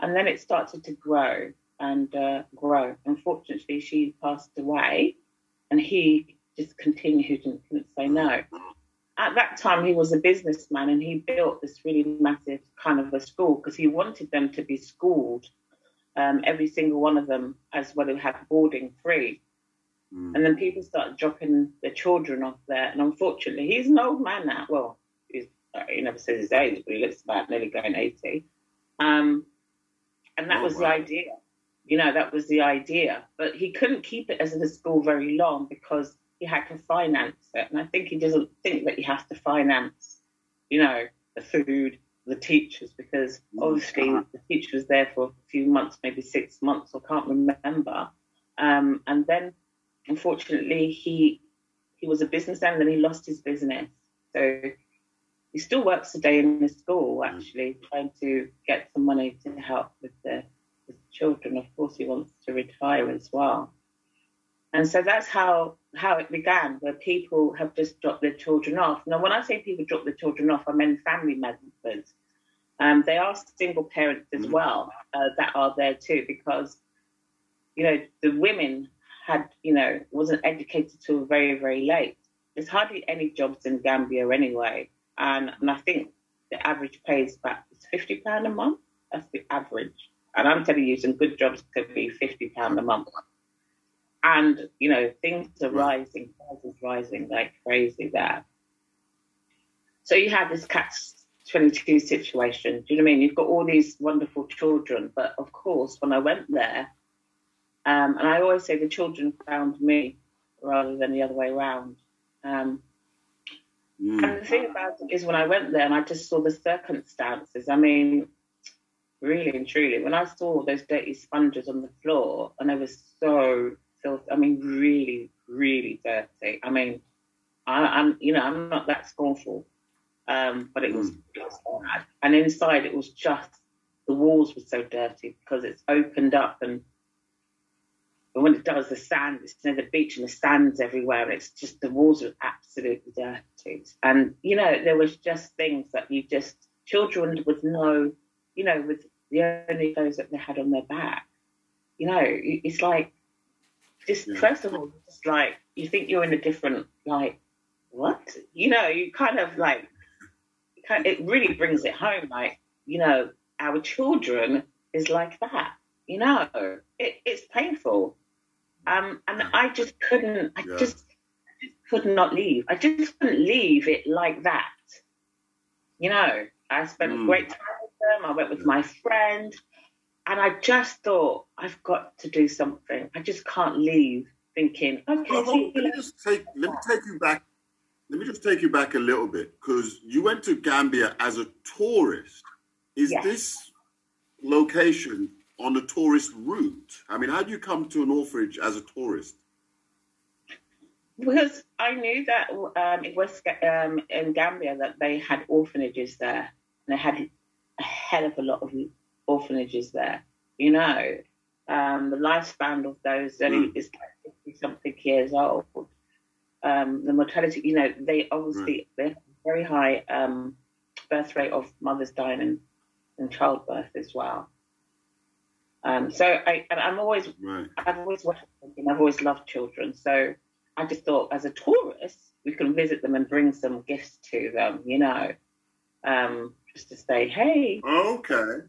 and then it started to grow and uh, grow. Unfortunately, she passed away, and he just continued and couldn't say no. At that time, he was a businessman, and he built this really massive kind of a school because he wanted them to be schooled um, every single one of them, as well as have boarding free. Mm. And then people started dropping their children off there. And unfortunately, he's an old man now. Well, he's uh, he never says his age, but he looks about nearly going 80. Um, and that Oh, was the idea. You know, that was the idea. But he couldn't keep it as a school very long because he had to finance it. And I think he doesn't think that he has to finance, you know, the food, the teachers, because obviously the teacher was there for a few months, maybe six months, I can't remember. Um, and then, unfortunately, he he was a businessman and then he lost his business. So he still works today in the school, actually, trying to get some money to help with the, with the children. Of course, he wants to retire as well. And so that's how how it began, where people have just dropped their children off. Now, when I say people drop their children off, I mean family members. Um, they are single parents as well uh, that are there too, because you know the women had you know wasn't educated till very very late. There's hardly any jobs in Gambia anyway, and and I think the average pay is about fifty pound a month. That's the average, and I'm telling you, some good jobs could be fifty pound a month. And you know things are rising, prices rising like crazy there. So you have this catch 22 situation. Do you know what I mean? You've got all these wonderful children, but of course, when I went there, um, and I always say the children found me rather than the other way around. Um, Mm. and the thing about it is, when I went there and I just saw the circumstances, I mean, really and truly, when I saw those dirty sponges on the floor and they were so filthy, I mean, really, really dirty. I mean, I, I'm, you know, I'm not that scornful, um, but it was, it was bad. And inside, it was just the walls were so dirty because it's opened up and but when it does, the sand, it's near the beach and the sand's everywhere. And it's just, the walls are absolutely dirty. And, you know, there was just things that you just, children would know, you know, with the only clothes that they had on their back. You know, it's like, just Yeah. first of all, just like, you think you're in a different, like, what? You know, you kind of like, it kind it really brings it home. Like, you know, our children is like that. You know, it, it's painful. Um, and I just couldn't, I Yeah. just, I just could not leave. I just couldn't leave it like that. You know, I spent a Mm. great time with them. I went with my friend, and I just thought, I've got to do something. I just can't leave thinking, okay, well, let me just take let me take you back. Let me just take you back a little bit because you went to Gambia as a tourist. Is Yes. this location on the tourist route? I mean, how do you come to an orphanage as a tourist? Because I knew that um, it was um, in Gambia that they had orphanages there. And they had a hell of a lot of orphanages there. You know, um, the lifespan of those Mm. is like 50 something years old. Um, the mortality, you know, they obviously they have a very high um, birth rate of mothers dying in, in childbirth as well. Um, so I, and I'm always Right. I've always children. I've always loved children. So I just thought, as a tourist, we can visit them and bring some gifts to them. You know, um, just to say, hey, Okay.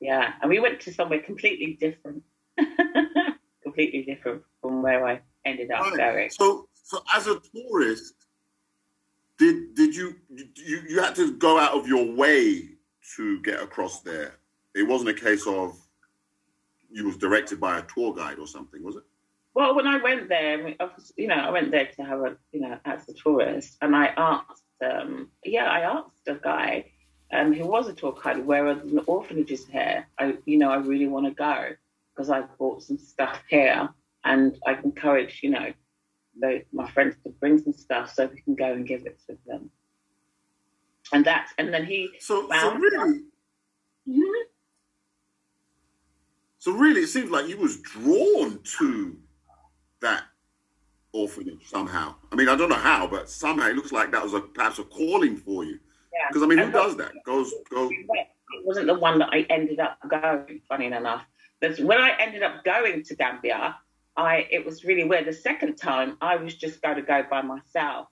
yeah. And we went to somewhere completely different, completely different from where I ended up Right. going. So, so as a tourist, did did you you you had to go out of your way to get across there? It wasn't a case of you was directed by a tour guide or something, was it? Well, when I went there, I mean, you know, I went there to have a, you know, as a tourist, and I asked, um, yeah, I asked a guy um, who was a tour guide, where are the orphanages here? I, you know, I really want to go because I bought some stuff here, and I encourage, you know, the, my friends to bring some stuff so we can go and give it to them. And that's, and then he So, so really, Mhm. So really, it seems like you was drawn to that orphanage somehow. I mean, I don't know how, but somehow it looks like that was a perhaps a calling for you. Yeah. Because I mean, who does that? Goes go. It wasn't the one that I ended up going. Funny enough, but when I ended up going to Gambia, I it was really weird. The second time, I was just going to go by myself,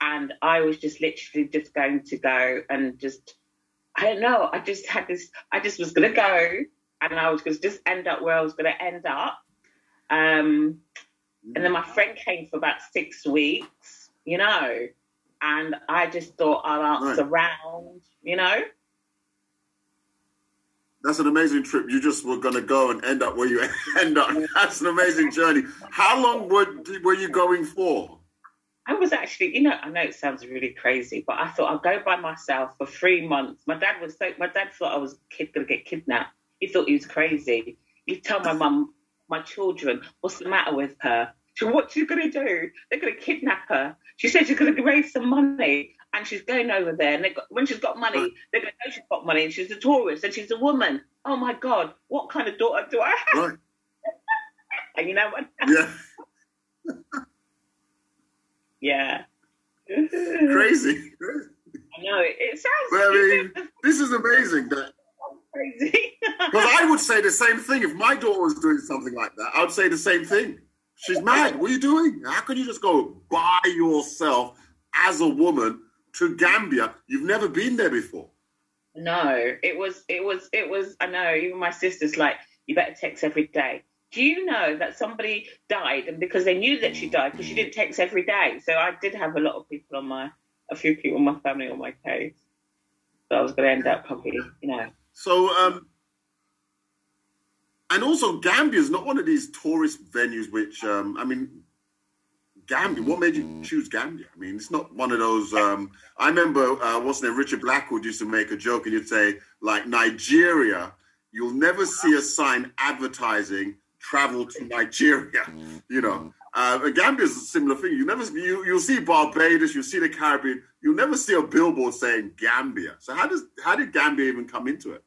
and I was just literally just going to go and just I don't know. I just had this. I just was going to go, and I was going to just end up where I was going to end up. Um, and then my friend came for about six weeks, you know, and I just thought I'll answer Right. around, you know. That's an amazing trip. You just were going to go and end up where you end up. That's an amazing journey. How long were, were you going for? I was actually, you know, I know it sounds really crazy, but I thought I'll go by myself for three months. My dad was so, my dad thought I was kid gonna get kidnapped. He thought he was crazy. He tell my mum, my children, what's the matter with her? She what you gonna do? They're gonna kidnap her. She said she's gonna raise some money and she's going over there. And got, when she's got money, they're gonna know she's got money and she's a tourist and she's a woman. Oh my God, what kind of daughter do I have? Right. And you know what? Yeah. Yeah. Crazy. I know it, it sounds But I mean, this is amazing that crazy. because I would say the same thing if my daughter was doing something like that. I would say the same thing. She's mad. What are you doing? How can you just go by yourself as a woman to Gambia? You've never been there before. No, it was, it was, it was. I know. Even my sister's like, you better text every day. Do you know that somebody died, and because they knew that she died, because she didn't text every day. So I did have a lot of people on my, a few people in my family on my case. So I was going to end up probably, you know. So, um, and also Gambia is not one of these tourist venues which, um, I mean, Gambia. What made you choose Gambia? I mean, it's not one of those. Um, I remember uh, what's name, Richard Blackwood used to make a joke, and you'd say like Nigeria. You'll never see a sign advertising travel to Nigeria. You know, uh, Gambia is a similar thing. You never you you'll see Barbados, you'll see the Caribbean. You'll never see a billboard saying Gambia. So how does how did Gambia even come into it?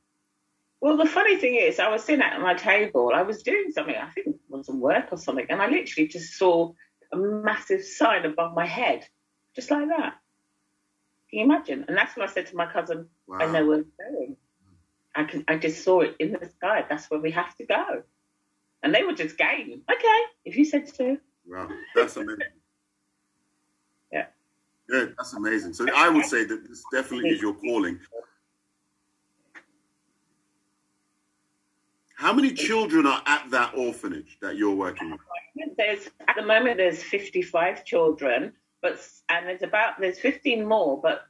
Well, the funny thing is, I was sitting at my table. I was doing something. I think it was some work or something, and I literally just saw a massive sign above my head, just like that. Can you imagine? And that's when I said to my cousin, "I know where we're going. I can. I just saw it in the sky. That's where we have to go." And they were just game. Okay, if you said so. Wow, that's amazing. Yeah. Yeah, that's amazing. So I would say that this definitely is your calling. How many children are at that orphanage that you're working with? There's at the moment there's 55 children, but and there's about there's 15 more, but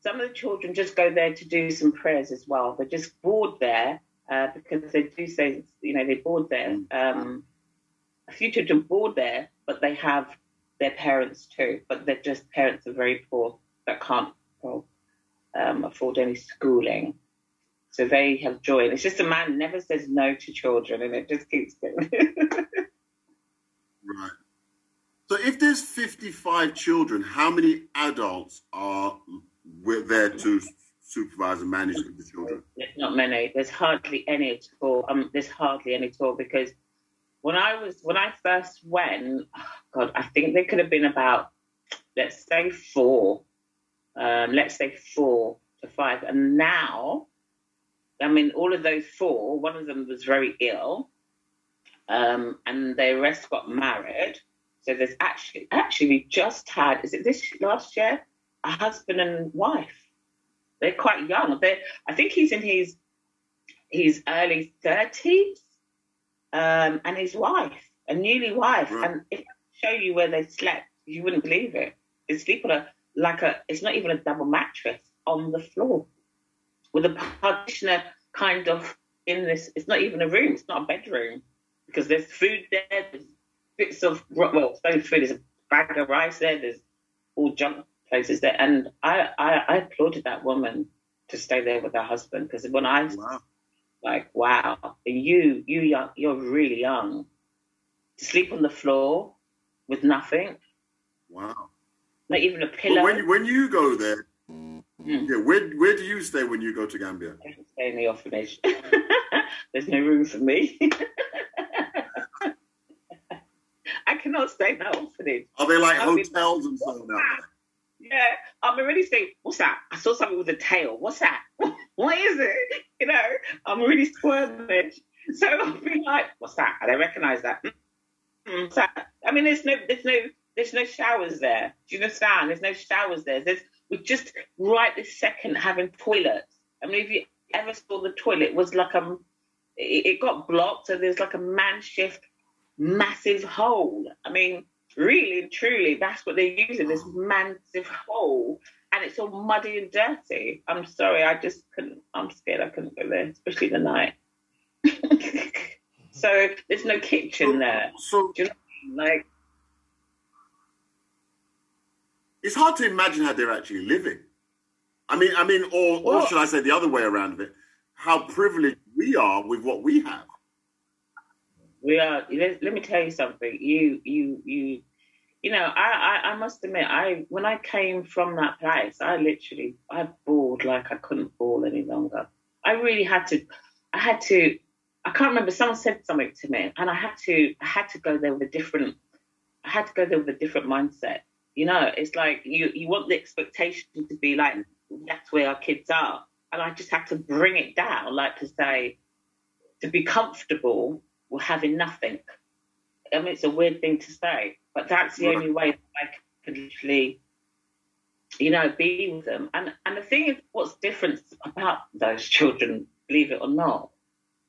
some of the children just go there to do some prayers as well. They're just bored there uh, because they do say you know they're bored there. Um, a few children bored there, but they have their parents too. But they're just parents are very poor that can't well, um, afford any schooling. So they have joy. And it's just a man never says no to children, and it just keeps going. Right. So if there's 55 children, how many adults are there to supervise and manage the children? There's not many. There's hardly any at all. Um, there's hardly any at all because when I was when I first went, oh God, I think there could have been about let's say four, um, let's say four to five, and now, I mean, all of those four, one of them was very ill, um, and the rest got married. So there's actually actually we just had is it this last year a husband and wife. They're quite young. They I think he's in his his early thirties, um, and his wife, a newly wife. And if I show you where they slept, you wouldn't believe it. They sleep on a like a it's not even a double mattress on the floor with a partitioner kind of in this. It's not even a room. It's not a bedroom because there's food there. There's bits of well, food. There's a bag of rice there. There's all junk places there, and I I, I applauded that woman to stay there with her husband because when I like wow, and you you young, you're really young to sleep on the floor with nothing, Wow. not even a But pillow. when, when you go there, Hmm. yeah, where, where do you stay when you go to Gambia? I can stay in the orphanage. There's no room for me. I cannot stay in that orphanage. Are they like I'll be- hotels and so on? Yeah, I'm already saying, what's that? I saw something with a tail. What's that? what is it? You know, I'm really squirmish. So I'll be like, what's that? I don't recognize that. Mm, what's that? I mean, there's no, there's no, there's no showers there. Do you understand? There's no showers there. There's, we're just right this second having toilets. I mean, if you ever saw the toilet, it was like a, it, got blocked, so there's like a man shift, massive hole. I mean, Really and truly, that's what they're using. This massive hole, and it's all muddy and dirty. I'm sorry, I just couldn't. I'm scared I couldn't go there, especially the night. so there's no kitchen there. So Do you know what I mean? like it's hard to imagine how they're actually living. I mean, I mean, or, or should I say the other way around of it? How privileged we are with what we have. we are. Let, let me tell you something. You, you, you. You know, I, I, I must admit, I when I came from that place, I literally, I bawled like I couldn't bawl any longer. I really had to, I had to. I can't remember. Someone said something to me, and I had to, I had to go there with a different. I had to go there with a different mindset. You know, it's like you, you want the expectation to be like that's where our kids are, and I just had to bring it down, like to say, to be comfortable with having nothing. I mean, it's a weird thing to say, but that's the only way that I can literally, you know, be with them. And and the thing is, what's different about those children, believe it or not,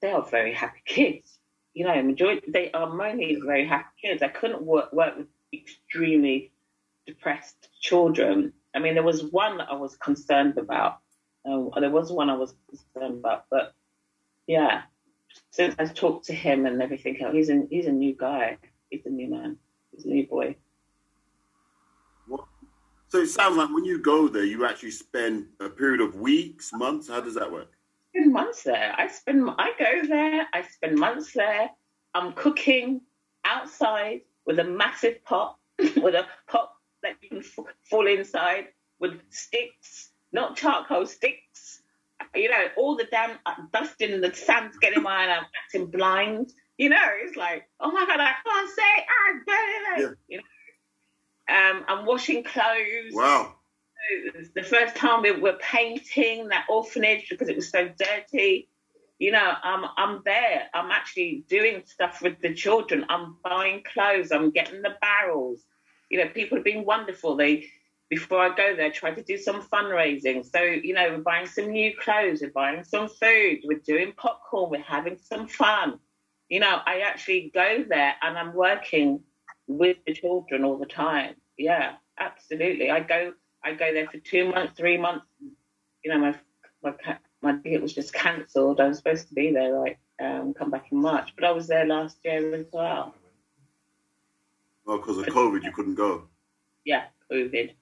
they are very happy kids. You know, majority they are mainly very happy kids. I couldn't work work with extremely depressed children. I mean, there was one that I was concerned about. Um, there was one I was concerned about, but yeah, since I've talked to him and everything else, he's a he's a new guy. He's a new man. He's a new boy. So it sounds like when you go there, you actually spend a period of weeks, months. How does that work? spend months there. I spend I go there. I spend months there. I'm cooking outside with a massive pot, with a pot that you can f- fall inside with sticks, not charcoal sticks. You know, all the damn uh, dust in the sand's getting my eye. I'm acting blind. You know, it's like, oh my god, I can't say. I'm Yeah. You know, um, I'm washing clothes Wow. the first time we were painting that orphanage because it was so dirty. You know, I'm I'm there. I'm actually doing stuff with the children. I'm buying clothes. I'm getting the barrels. You know, people have been wonderful. They before I go there, try to do some fundraising. So, you know, we're buying some new clothes, we're buying some food, we're doing popcorn, we're having some fun. You know, I actually go there and I'm working with the children all the time. Yeah, absolutely. I go I go there for two months, three months. You know, my my my ticket was just cancelled. I was supposed to be there, like um, come back in March, but I was there last year as well. Well, because of COVID, you couldn't go. Yeah, COVID.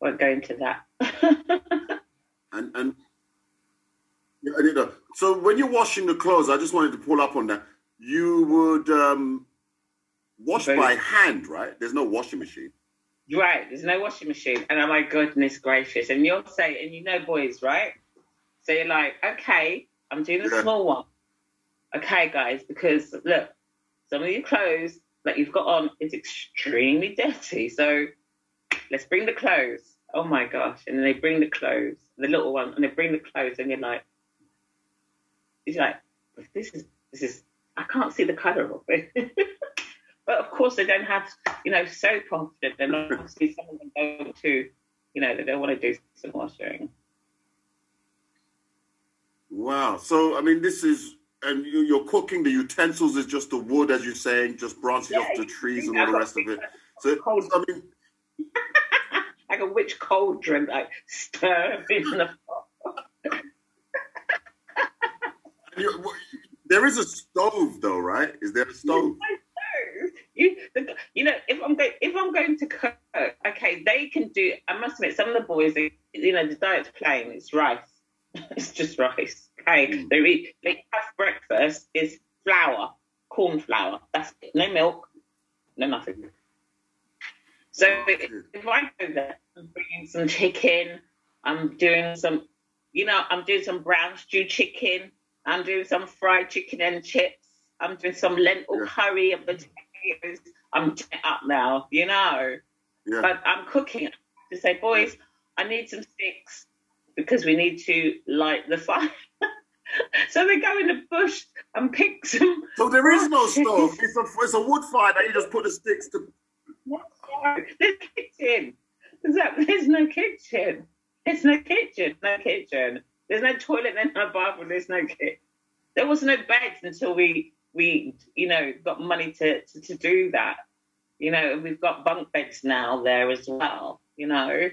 Won't go into that. And and yeah, I did know. So when you're washing the clothes, I just wanted to pull up on that. You would um, wash Very- by hand, right? There's no washing machine. Right, there's no washing machine. And oh my goodness gracious. And you'll say, and you know boys, right? So you're like, okay, I'm doing the Yeah. small one. Okay, guys, because look, some of your clothes that you've got on is extremely dirty. So let's bring the clothes. Oh my gosh. And they bring the clothes, the little one, and they bring the clothes, and you're like, it's like, this is, this is, I can't see the colour of it. but of course, they don't have, you know, soap confident. And obviously, some of them don't to, you know, they don't want to do some washing. Wow. So I mean, this is and you, you're cooking. The utensils is just the wood, as you're saying, just branching off the trees and all the rest of it. So Cold. I mean, like a witch cauldron, like stir in the pot. you, there is a stove, though, right? Is there a stove? You, the, you know, if I'm going, if I'm going to cook, okay, they can do. I must admit, some of the boys, you know, the diet's plain. It's rice. it's just rice. Okay, Mm. they eat. They have breakfast is flour, corn flour. That's it. No milk, no nothing. So if, if I go there, I'm bringing some chicken. I'm doing some, you know, I'm doing some brown stew chicken. I'm doing some fried chicken and chips. I'm doing some lentil Yeah. curry and potatoes. I'm up now, you know. Yeah. But I'm cooking to say, boys, I need some sticks because we need to light the fire. so they go in the bush and pick some. So there is no stove. It's a it's a wood fire that you just put the sticks to. There's no kitchen. There's, no- there's no kitchen. There's no kitchen. No kitchen. There's no toilet. There's no bathroom. There's no kitchen. There was no beds until we we you know got money to to, to do that. You know, we've got bunk beds now there as well. You know,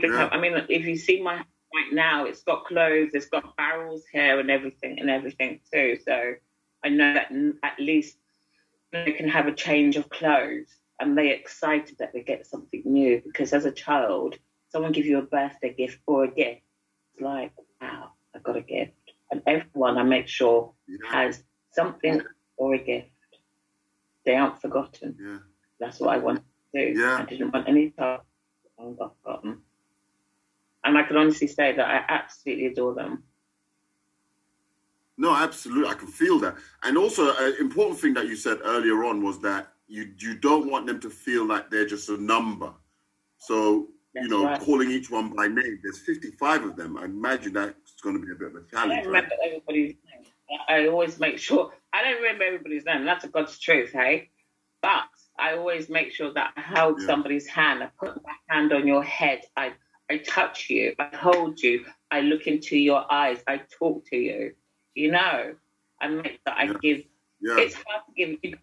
Yeah. I mean, if you see my right now, it's got clothes, it's got barrels here and everything and everything too. So I know that at least they can have a change of clothes and they're excited that they get something new because as a child, someone give you a birthday gift or a gift. It's like, wow, I got a gift. And everyone I make sure Yeah. has something or a gift. They aren't forgotten. Yeah. That's what I want to do. Yeah. I didn't want any child forgotten. And I can honestly say that I absolutely adore them. No, absolutely. I can feel that. And also, an important thing that you said earlier on was that you you don't want them to feel like they're just a number. So you know, right. calling each one by name. There's 55 of them. I imagine that's going to be a bit of a challenge. don't Right? remember everybody's name. I always make sure I don't remember everybody's name. That's a God's truth, hey. But I always make sure that I held Yeah. somebody's hand. I put my hand on your head. I I touch you. I hold you. I look into your eyes. I talk to you. You know, I make that I Yeah. give Yeah. it's hard to give, give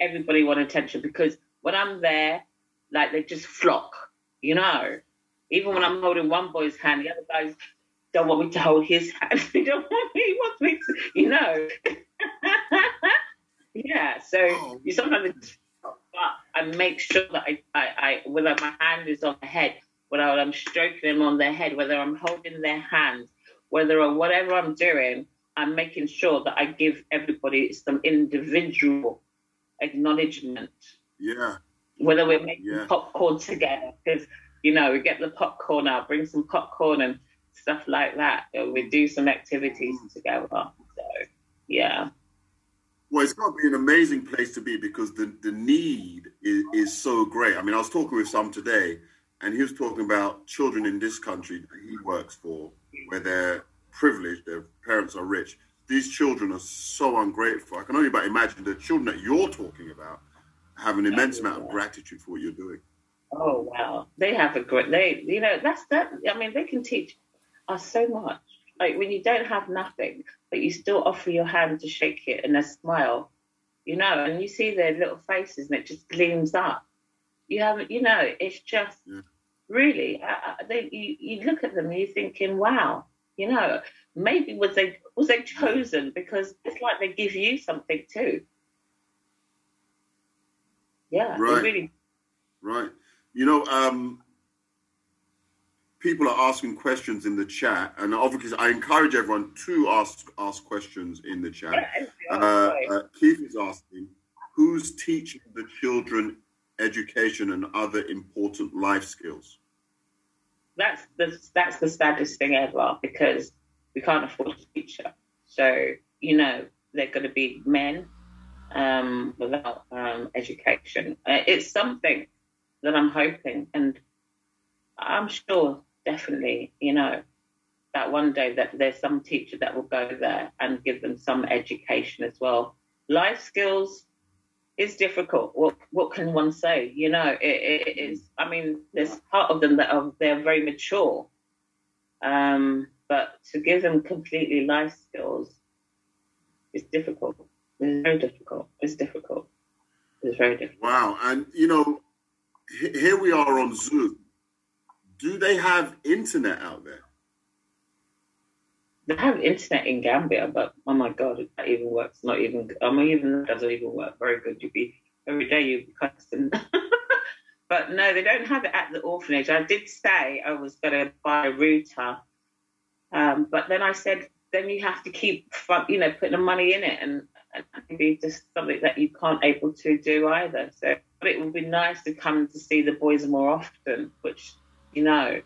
everybody one attention because when I'm there, like they just flock, you know. Even when I'm holding one boy's hand, the other guys don't want me to hold his hand. They don't want me, he wants me to, you know. yeah, so Oh. you sometimes but I make sure that I, I, I, whether my hand is on the head, whether I'm stroking them on their head, whether I'm holding their hand, whether or whatever I'm doing, I'm making sure that I give everybody some individual acknowledgement. Yeah. Whether we're making Yeah. popcorn together, because you know we get the popcorn out, bring some popcorn and stuff like that. We do some activities mm. together. So yeah, Well, it's got to be an amazing place to be because the, the need is, is so great. I mean, I was talking with some today, and he was talking about children in this country that he works for, where they're privileged, their parents are rich. These children are so ungrateful. I can only but imagine the children that you're talking about have an immense amount of gratitude for what you're doing. Oh wow, they have a great. They, you know, that's that. I mean, they can teach us so much. Like when you don't have nothing, but you still offer your hand to shake it and a smile, you know, and you see their little faces and it just gleams up. You haven't, you know, it's just Yeah. really. Uh, uh, they, you, you look at them and you're thinking, wow, you know, maybe was they was they chosen because it's like they give you something too. Yeah, Right. really Right. You know, um, people are asking questions in the chat, and obviously, I encourage everyone to ask ask questions in the chat. Uh, uh, Keith is asking, who's teaching the children education and other important life skills? that's the that's the saddest thing ever because we can't afford a teacher. So you know they're going to be men um, without um, education. Uh, it's something that I'm hoping, and I'm sure definitely, you know, that one day that there's some teacher that will go there and give them some education as well. Life skills is difficult. What what can one say? You know, it, it, is. I mean, there's part of them that are they're very mature, um, but to give them completely life skills is difficult. It's very difficult. It's difficult. It's very difficult. Wow. And, you know, he- here we are on Zoom. Do they have internet out there? They have internet in Gambia, but oh my god, that even works. Not even. I mean, even that doesn't even work very good. You'd be every day you'd be cussing. but no, they don't have it at the orphanage. I did say I was going to buy a router, um, but then I said then you have to keep, you know, putting the money in it, and, and maybe just something that you can't able to do either. So, but it would be nice to come to see the boys more often, which you know,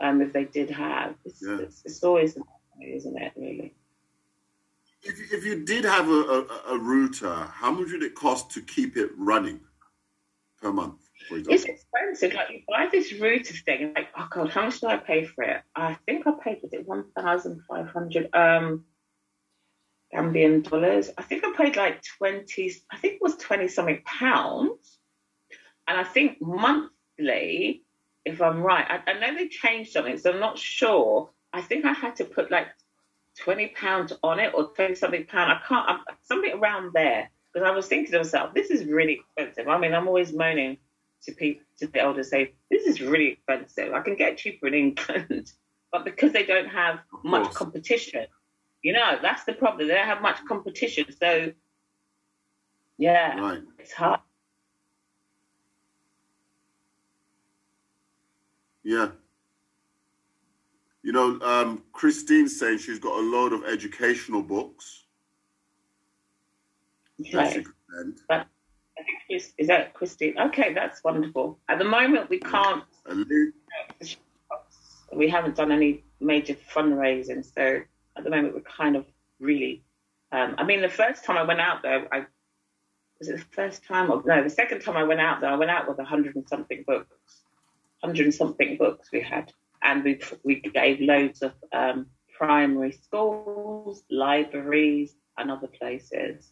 um, if they did have, it's, Yeah. it's, it's always isn't it really? If, you- if you did have a, a, a router, how much would it cost to keep it running per month, It's expensive. Like you buy this router thing, and like, oh god, how much did I pay for it? I think I paid was it one thousand five hundred um Gambian dollars. I think I paid like twenty. I think it was twenty something pounds, and I think monthly, if I'm right, I, I know they changed something, so I'm not sure. I think I had to put like twenty pounds on it or twenty something pound. I can't. I'm, something around there. because I was thinking to myself, this is really expensive. I mean, I'm always moaning to people, to the elders, say, this is really expensive. I can get cheaper in England, but because they don't have much competition, you know, that's the problem. They don't have much competition, so yeah, Right. it's hard. Yeah. You know, um, Christine's saying she's got a load of educational books Right. could. I think Chris, is that Christine? Okay, that's wonderful. At the moment, we can't. We haven't done any major fundraising, so at the moment we're kind of really. Um, I mean, the first time I went out there, I was it the first time or no, the second time I went out there, I went out with a hundred and something books, hundred and something books we had, and we we gave loads of um, primary schools, libraries, and other places.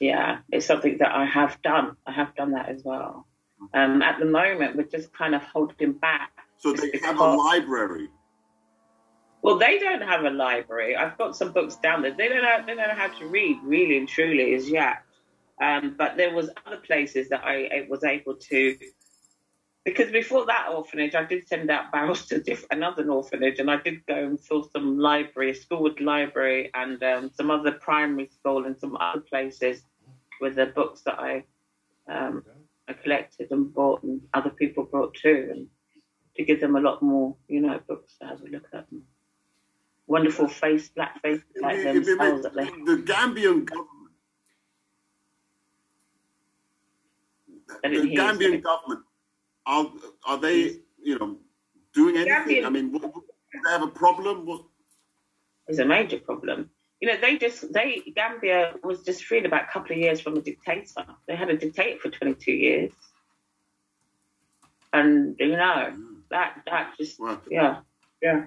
Yeah, it's something that I have done. I have done that as well. Um, at the moment, we're just kind of holding back. So they have a library. well, they don't have a library. I've got some books down there. They don't know, they don't know how to read, really and truly, as yet. Um, but there was other places that I, I was able to, because before that orphanage, I did send out barrels to diff- another orphanage, and I did go and fill some library, Schoolwood Library, and um, some other primary school, and some other places with the books that I um, I collected and bought, and other people brought too, and to give them a lot more, you know, books to have a look at. Them. Wonderful face, black face, like themselves that they the Gambian government, the didn't hear you Gambian government, are are they, you know, doing anything? I mean, what, what- do they have a problem? What, is a major problem. You know, they just they Gambia was just freed about a couple of years from a dictator. They had a dictator for 22 years, and you know mm. that that just Wow. yeah yeah.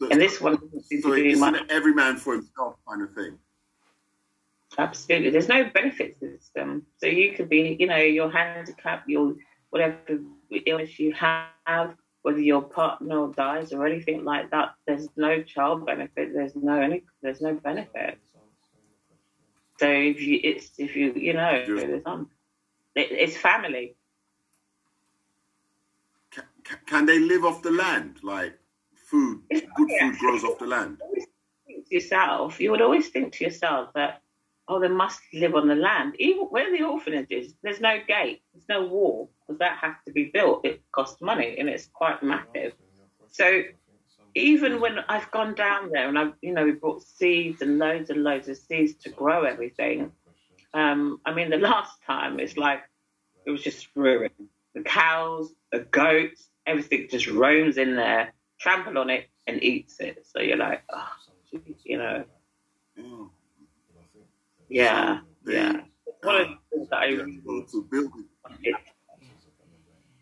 so, And this one doesn't seem so it's an every man for himself kind of thing. Absolutely. There's no benefit system. So you could be, you know, your handicap, your whatever illness you have, whether your partner dies or anything like that, there's no child benefit. There's no any. There's no benefit. So if you, it's if you, you know, Just- there's none. It, it's family. Can, can they live off the land? Like food, It's good food grows off the land. yourself, you would always think to yourself that, oh, they must live on the land. Even where the orphanage is, there's no gate, there's no wall, because that has to be built. It costs money and it's quite massive. So even when I've gone down there and I've, you know, we brought seeds and loads and loads of seeds to grow everything. Um, I mean, the last time it's like it was just ruined. The cows, the goats, everything just roams in there, trample on it, and eats it. So you're like, oh, you know, Yeah. yeah, yeah. One of the things that I Yeah, really so to build it.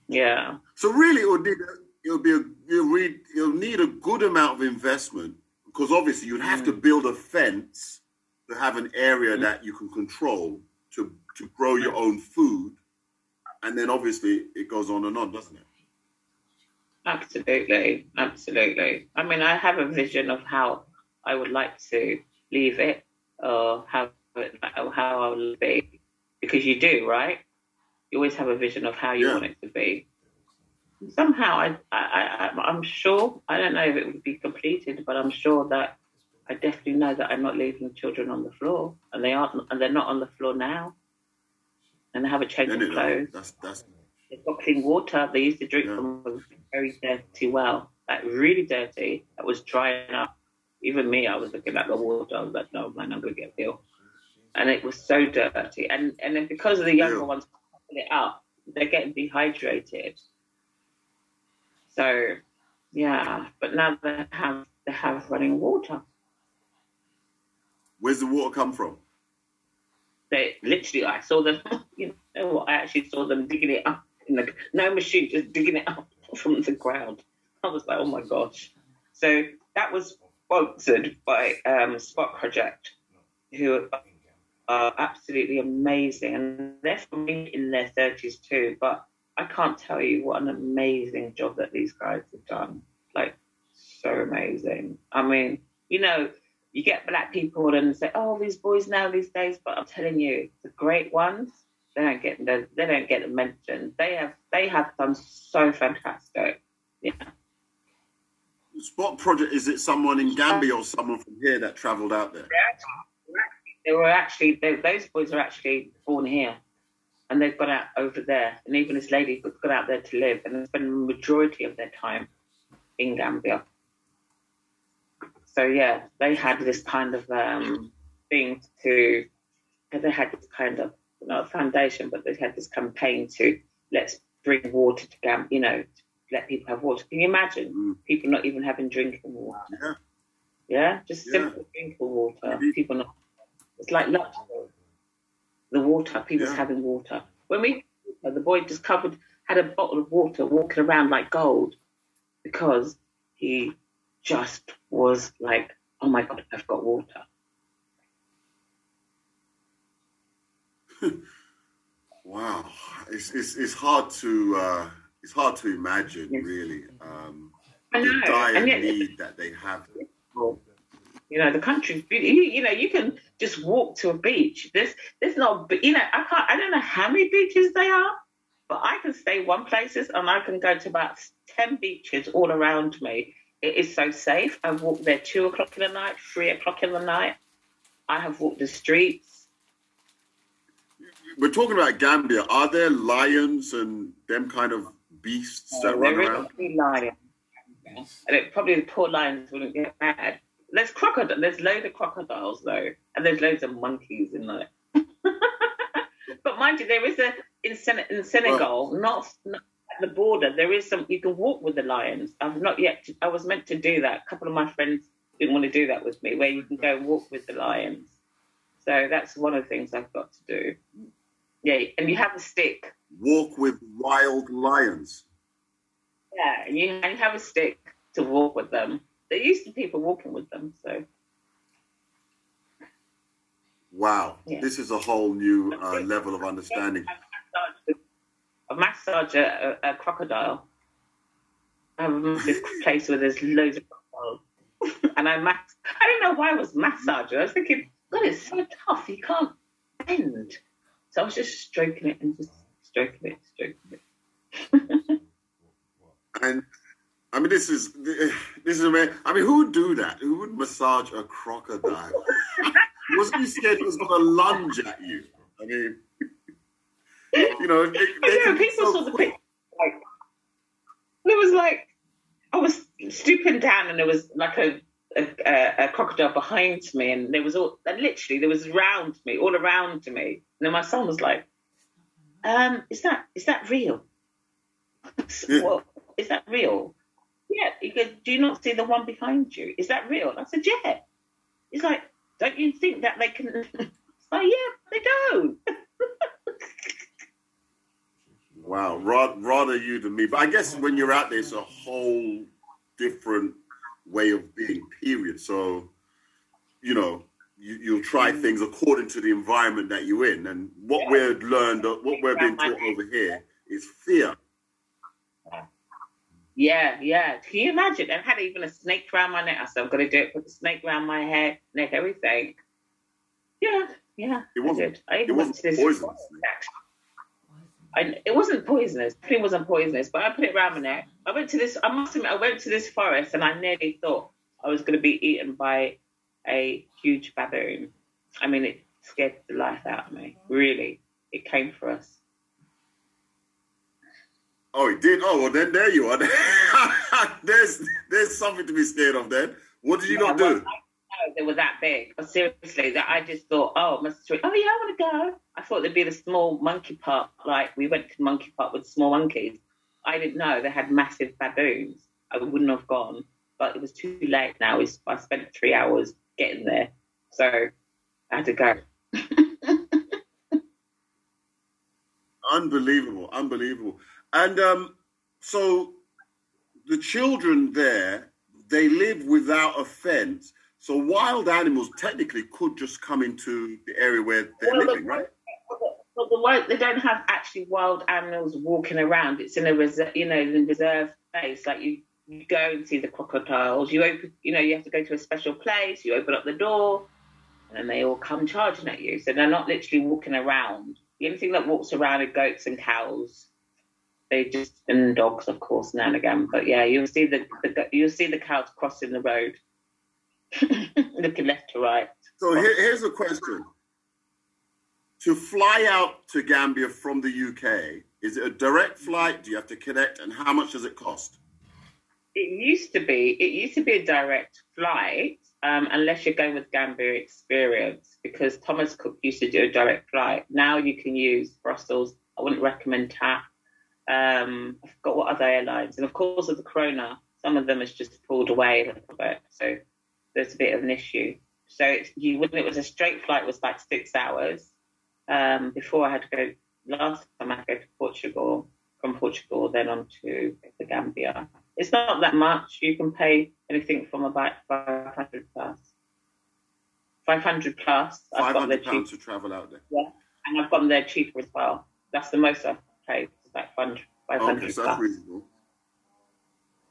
Yeah, So really, it would need it'll be a you'll read you'll need a good amount of investment because obviously you'd have to Mm. build a fence to have an area that you can control to to grow your own food, and then obviously it goes on and on, doesn't it? absolutely, absolutely. I mean, I have a vision of how I would like to leave it, or how it, how I will be, because you do, right? You always have a vision of how you Yeah. want it to be. Somehow, I, I, I, I'm sure. I don't know if it would be completed, but I'm sure that I definitely know that I'm not leaving children on the floor, and they aren't, and they're not on the floor now, and they have a change of clothes. that's that's They've got clean water. They used to drink Yeah. from a very dirty well, like really dirty. That was drying up. Even me, I was looking at the water. I was like, no, man, I'm gonna get ill. And it was so dirty. And and then because of the younger Yeah. ones popping it up, they're getting dehydrated. So, yeah. But now they have they have running water. where's the water come from? They literally, I saw them. You know what? I actually saw them digging it up in the no machine, just digging it up from the ground. I was like, oh my gosh. So that was sponsored by um, Spot Project, who are absolutely amazing, and they're from me in their thirties too. But I can't tell you what an amazing job that these guys have done. Like so amazing. I mean, you know, you get black people and say, "Oh, these boys now these days," but I'm telling you, the great ones, they don't get they, they don't get mentioned. They have they have done so fantastic. Yeah. Spot Project, is it someone in Gambia or someone from here that travelled out there? They were actually, they, those boys are actually born here. And they've gone out over there. And even this lady has got out there to live and spend the majority of their time in Gambia. So, yeah, they had this kind of um, thing to, they had this kind of, not a foundation, but they had this campaign to let's bring water to Gambia, you know, let people have water. Can you imagine mm. people not even having drinking water? Yeah. Yeah, just yeah. simple drinking water. Mm-hmm. People not. It's like luxury. The water, people's yeah. having water. When we, the boy discovered had a bottle of water walking around like gold, because he just was like, "Oh my god, I've got water." wow, it's, it's it's hard to. Uh it's hard to imagine, really, um, the dire yet, need that they have. You know, the country's beautiful. You, know, you can just walk to a beach. There's, there's not, you know, I can't, I don't know how many beaches they are, but I can stay one places and I can go to about 10 beaches all around me. It is so safe. I walk there two o'clock in the night, three o'clock in the night. I have walked the streets. We're talking about Gambia. Are there lions and them kind of beasts oh, that run around? Lions. And it, probably the poor lions wouldn't get mad. There's crocodile. There's loads of crocodiles though, and there's loads of monkeys in there. but mind you, there is a in, Sen- in Senegal, well, not, not, at the border. There is some. You can walk with the lions. I've not yet. I was meant to do that. A couple of my friends didn't want to do that with me, where you can go and walk with the lions. So that's one of the things I've got to do. Yeah, and you have a stick walk with wild lions. Yeah, and you, and you have a stick to walk with them. There used to people walking with them, so. Wow, yeah. this is a whole new uh, level of understanding. A massage a, a, a crocodile. I have this place where there's loads of crocodiles, and I mass. I don't know why I was massaging. I was thinking, God, it's so tough. You can't bend. So I was just stroking it and just stroking it, stroking it. and I mean, this is this is amazing. I mean, who would do that? Who would massage a crocodile? Wasn't you scared it was going to lunge at you? I mean, you know, they, they yeah, people so saw the picture. Like, it was like I was stooping down, and there was like a a, a, crocodile behind me, and there was all literally there was around me, all around me. And then my son was like, um, is that is that real? Yeah. well, is that real? Yeah. He goes, do you not see the one behind you? Is that real? I said, yeah. He's like, don't you think that they can? oh yeah, they don't. wow, rather you than me. But I guess when you're out there, it's a whole different way of being. Period. So, you know, you, will try mm. things according to the environment that you're in. And what yeah. we're learned, what we're being taught over here is fear. Yeah, yeah. Can you imagine? I had even a snake around my neck. I said, I'm going to do it. Put the snake around my head, neck, everything. Yeah, yeah. It wasn't. I, it wasn't poisonous. I, it wasn't poisonous. It wasn't poisonous, but I put it around my neck. I went to this. I must admit, I went to this forest, and I nearly thought I was going to be eaten by a huge baboon. I mean, it scared the life out of me. Really, it came for us. Oh, it did. Oh, well, then there you are. there's there's something to be scared of. Then what did you yeah, not do? They were that big. Seriously, that I just thought, oh, must oh yeah, I want to go. I thought there'd be the small monkey park. Like we went to monkey park with small monkeys. I didn't know they had massive baboons. I wouldn't have gone, but it was too late now. I spent three hours getting there. So I had to go. unbelievable, unbelievable. And um, so the children there, they live without a fence. So wild animals technically could just come into the area where they're well, living, right? But the they don't have actually wild animals walking around. It's in a reserve, you know, in reserve space. Like you, you go and see the crocodiles. You open, you know, you have to go to a special place. You open up the door, and then they all come charging at you. So they're not literally walking around. The only thing that walks around are goats and cows. They just and dogs, of course, now and again. But yeah, you'll see the, the you'll see the cows crossing the road, looking left to right. So here, here's a question: To fly out to Gambia from the UK, is it a direct flight? Do you have to connect, and how much does it cost? It used to be. It used to be a direct flight, um, unless you're going with Gambia Experience, because Thomas Cook used to do a direct flight. Now you can use Brussels. I wouldn't recommend TAP. Um, I forgot what other airlines, and of course, with the Corona, some of them has just pulled away a little bit. So there's a bit of an issue. So it's, you when it was a straight flight, was like six hours. Um, before I had to go last time I had to go to Portugal, from Portugal, then on to the Gambia. It's not that much. You can pay anything from about 500 plus. 500 plus. Five hundred pounds to travel out there. Yeah, and I've gotten there cheaper as well. That's the most I've paid. Like 500, 500 Okay, so that's reasonable.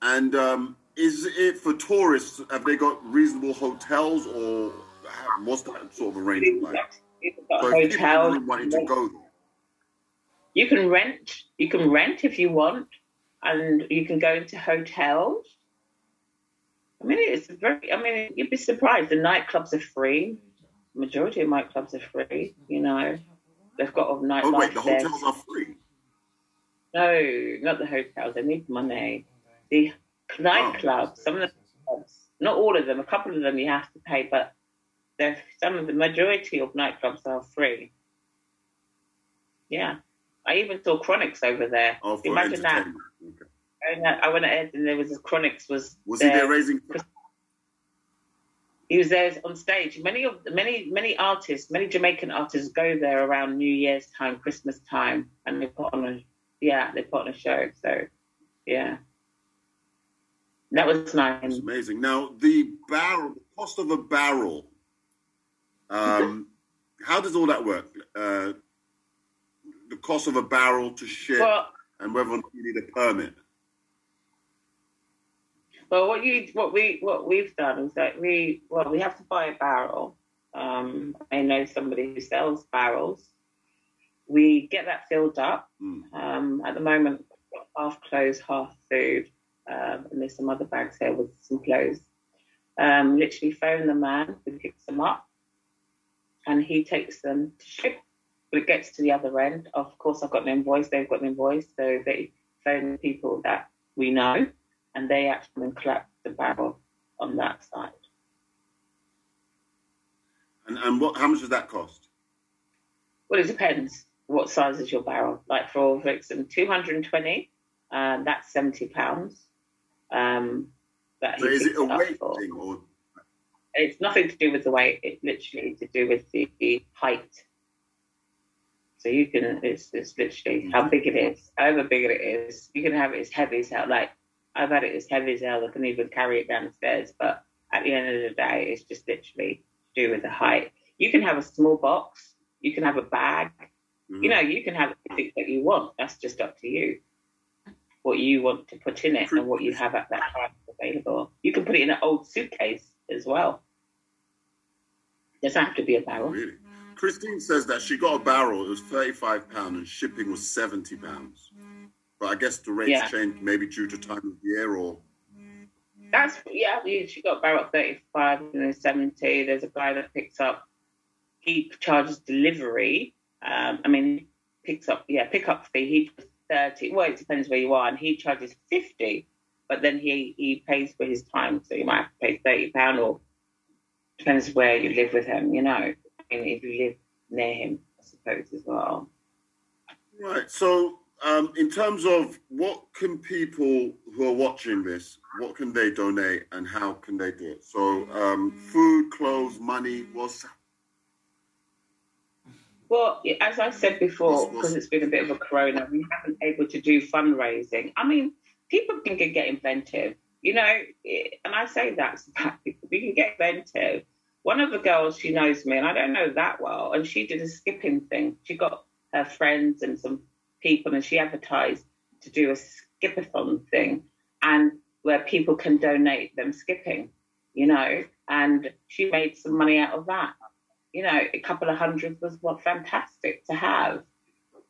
And um, is it for tourists? Have they got reasonable hotels, or what's that sort of arrangement like? So hotels. really wanting to go there, You can rent. You can rent if you want, and you can go into hotels. I mean, it's very. I mean, you'd be surprised. The nightclubs are free. Majority of nightclubs are free. You know, they've got a nightlife oh wait, the there. hotels are free. No, not the hotels. They need money. The nightclubs. Oh, some of the clubs, not all of them. A couple of them you have to pay, but some of the majority of nightclubs are free. Yeah, I even saw Chronixx over there. Oh, Imagine that. Okay. I went- ahead and there was a Chronixx was. Was he there raising? He was there on stage. Many of many many artists, many Jamaican artists go there around New Year's time, Christmas time, and they put on a yeah, they put on a show. So yeah, that was nice. It's amazing. Now the barrel, the cost of a barrel. Um, how does all that work? Uh, the cost of a barrel to ship, Well, and whether or not you need a permit. Well, what you what we what we've done is that we well we have to buy a barrel. Um, I know somebody who sells barrels. We get that filled up. Mm. Um, at the moment, half clothes, half food, um, and there's some other bags here with some clothes. Um, literally phone the man who picks them up, and he takes them to ship. But it gets to the other end. Of course, I've got an invoice. They've got an invoice, so they phone the people that we know and they actually collect the barrel on that side. And and what? How much does that cost? Well, it depends what size is your barrel. Like for Vixen, 220, um, that's 70 pounds. Um, that So is it a weight for. thing or? It's nothing to do with the weight. It's literally to do with the, the height. So you can, it's, it's literally how big it is. However big it is, you can have it as heavy as hell. Like I've had it as heavy as hell. I can even carry it downstairs. But at the end of the day, it's just literally to do with the height. You can have a small box. You can have a bag. Mm-hmm. You know, you can have anything that you want. That's just up to you. What you want to put in it and what you have at that time available. You can put it in an old suitcase as well. Doesn't have to be a barrel. Really? Christine says that she got a barrel. It was thirty-five pound, and shipping was seventy pounds. But I guess the rates Yeah. changed maybe due to time of year or. That's yeah. She got barrel at thirty-five and then seventy. There's a guy that picks up. He charges delivery. Um, I mean, picks up yeah pickup fee. He thirty. Well, it depends where you are, and he charges fifty. But then he he pays for his time, so you might have to pay thirty pound or depends where you live with him. You know, I mean, if you live near him, I suppose as well. Right. So, um, in terms of what can people who are watching this, what can they donate and how can they do it? So, um, food, clothes, money. What's Well, as I said before, because it's been a bit of a corona, we haven't been able to do fundraising. I mean, people can get inventive, you know, and I say that to black people. We can get inventive. One of the girls, she knows me, and I don't know that well, and she did a skipping thing. She got her friends and some people, and she advertised to do a skipathon thing, and where people can donate them skipping, you know, and she made some money out of that. You know, a couple of hundred was what fantastic to have.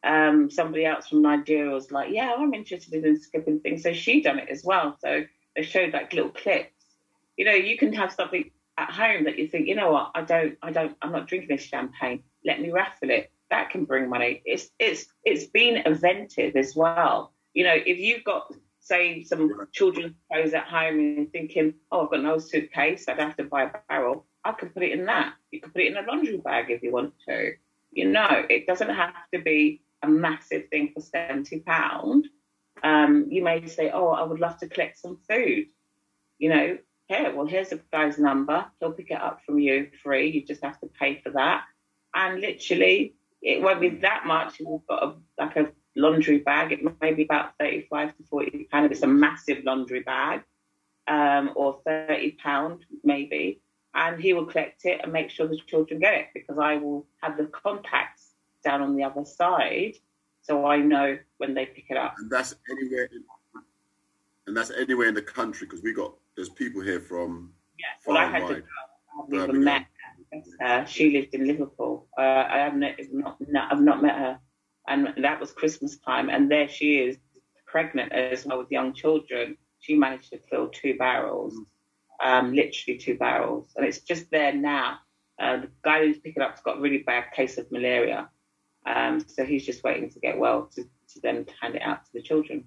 Um, somebody else from Nigeria was like, "Yeah, I'm interested in skipping things," so she done it as well. So they showed like little clips. You know, you can have something at home that you think, you know what, I don't, I don't, I'm not drinking this champagne. Let me raffle it. That can bring money. It's it's it's been invented as well. You know, if you've got say some children's clothes at home and thinking, oh, I've got no suitcase, I'd have to buy a barrel. I can put it in that. You can put it in a laundry bag if you want to. You know, it doesn't have to be a massive thing for seventy pound. Um, you may say, oh, I would love to collect some food. You know, here, well, here's the guy's number. He'll pick it up from you free. You just have to pay for that. And literally, it won't be that much. You've got a, like a laundry bag. It may be about 35 to 40 pounds if it's a massive laundry bag, um, or 30 pound maybe. And he will collect it and make sure the children get it because I will have the contacts down on the other side, so I know when they pick it up. And that's anywhere, in, and that's anywhere in the country because we got there's people here from yeah. Well, I had to. I've never met her. She lived in Liverpool. Uh, I have not, not, I've not met her and that was Christmas time. And there she is, pregnant as well with young children. She managed to fill two barrels, um, literally two barrels, and it's just there now. Uh, the guy who's picking up's got a really bad case of malaria, um, so he's just waiting to get well to, to then hand it out to the children.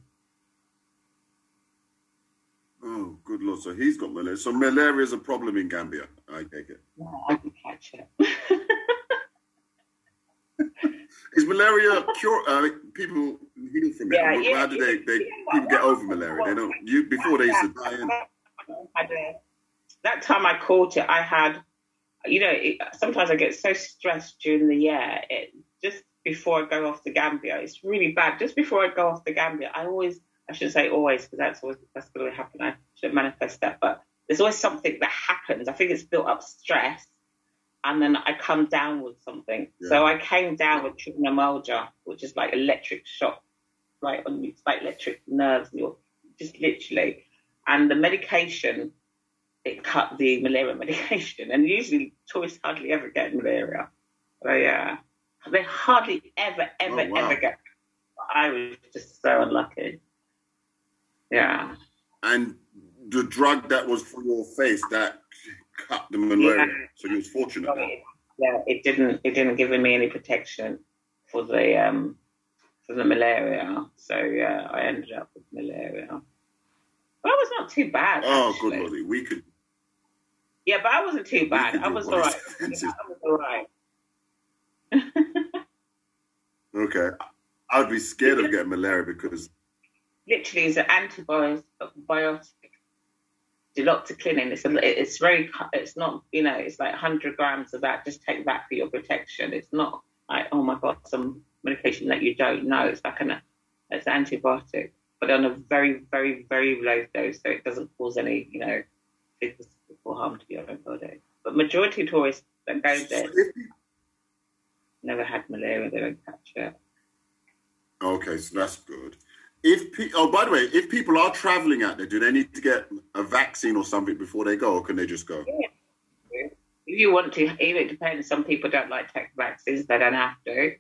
Oh, good lord! So he's got malaria. So malaria is a problem in Gambia. I take it. Yeah, I can catch it. Is malaria cure? Uh, people heal from it. Yeah, yeah, How do they, they people get over malaria? They don't. You before they used to die. In. That time I caught it, I had, you know, it, sometimes I get so stressed during the year. It just before I go off to Gambia, it's really bad. Just before I go off to Gambia, I always, I shouldn't say always, because that's always that's going to happen. I should manifest that, but there's always something that happens. I think it's built up stress and then I come down with something. Yeah. So I came down with trigonomalgia, which is like electric shock, right on you, it's like electric nerves, you're just literally. And the medication, it cut the malaria medication, and usually tourists hardly ever get malaria. So yeah, they hardly ever, ever, oh, wow. ever get. I was just so unlucky. Yeah. And the drug that was for your face, that cut the malaria. Yeah. So you was fortunate. Yeah, it didn't. It didn't give me any protection for the um for the malaria. So yeah, I ended up with malaria. But it was not too bad. Oh, actually. good lordy, we could. Yeah, but I wasn't too bad. I was all right. I was all right. okay, I'd be scared of getting malaria because literally it's an antibiotic doxycycline. It's a, it's very, it's not, you know, it's like 100 grams of that. Just take that for your protection. It's not like, oh my God, some medication that you don't know. It's like an, it's an antibiotic, but on a very, very, very low dose, so it doesn't cause any, you know, physical harm to your own body. But majority of tourists that go there never had malaria. They don't catch it. Okay, so that's good. If pe- oh, by the way, if people are traveling out there, do they need to get a vaccine or something before they go, or can they just go? Yeah. If you want to, it depends. Some people don't like take vaccines; they don't have to.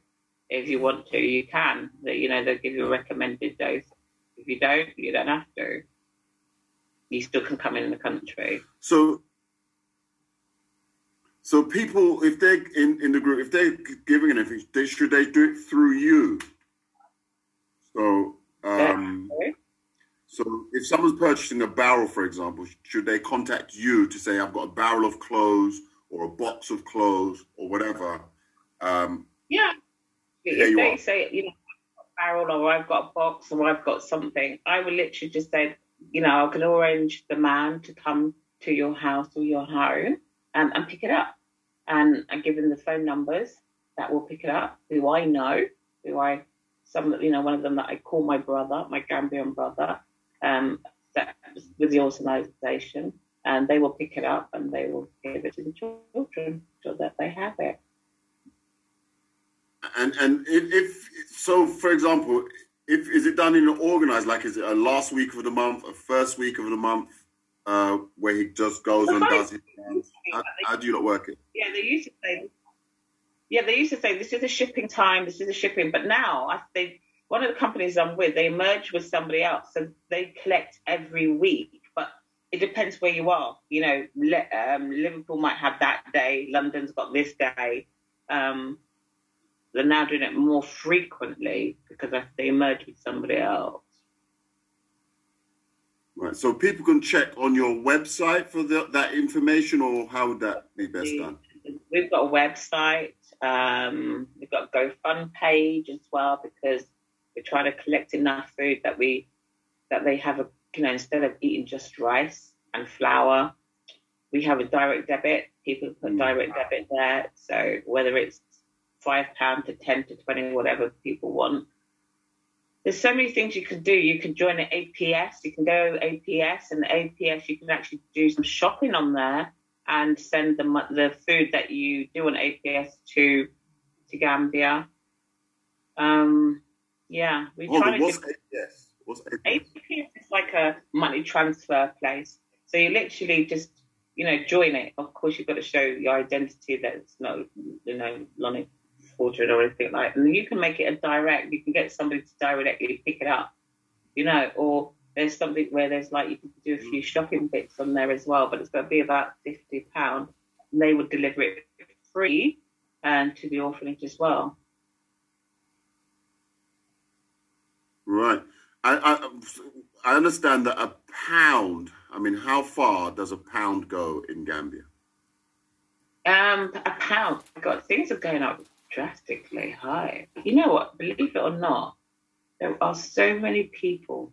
If you want to, you can. You know, they'll give you a recommended dose. If you don't, you don't have to. You still can come in the country. So, so people, if they're in, in the group, if they're giving anything, they should they do it through you. So um, so if someone's purchasing a barrel, for example, should they contact you to say, I've got a barrel of clothes or a box of clothes or whatever? Um, yeah. If they are. say, you know, barrel or I've got a box or I've got something, I would literally just say, you know, I can arrange the man to come to your house or your home and, and pick it up. And I give him the phone numbers that will pick it up, who I know, who I some, you know, one of them that I call my brother, my Gambian brother, um, with the organisation, and they will pick it up and they will give it to the children so that they have it. And and if, if so, for example, if is it done in an organized? Like, is it a last week of the month, a first week of the month, uh, where he just goes and does his? How, how do you not work it? Yeah, they used to say. Yeah, they used to say this is a shipping time, this is a shipping, but now I they one of the companies I'm with, they merge with somebody else, so they collect every week. But it depends where you are. You know, um, Liverpool might have that day, London's got this day. Um, they're now doing it more frequently because I- they merge with somebody else. Right. So people can check on your website for the, that information, or how would that be best done? We've got a website. Um, we've got a GoFund page as well because we're trying to collect enough food that we that they have a you know instead of eating just rice and flour, we have a direct debit. People put direct debit there. So whether it's five pound to ten to twenty, whatever people want. There's so many things you can do. You can join an APS. You can go APS, and APS you can actually do some shopping on there and send the the food that you do on APS to to Gambia. Um, yeah, we Oh, try to what's give APS? What's APS? APS is like a money transfer place. So you literally just, you know, join it. Of course, you've got to show your identity that it's not, you know, Lonnie Or anything like that. And you can make it a direct. You can get somebody to directly pick it up, you know, or there's something where there's like you can do a few shopping bits on there as well, but it's going to be about fifty pound. And they would deliver it free and to the orphanage as well. Right. I, I I understand that a pound. I mean, how far does a pound go in Gambia? Um, a pound. God, things are going up drastically high. You know what? Believe it or not, there are so many people,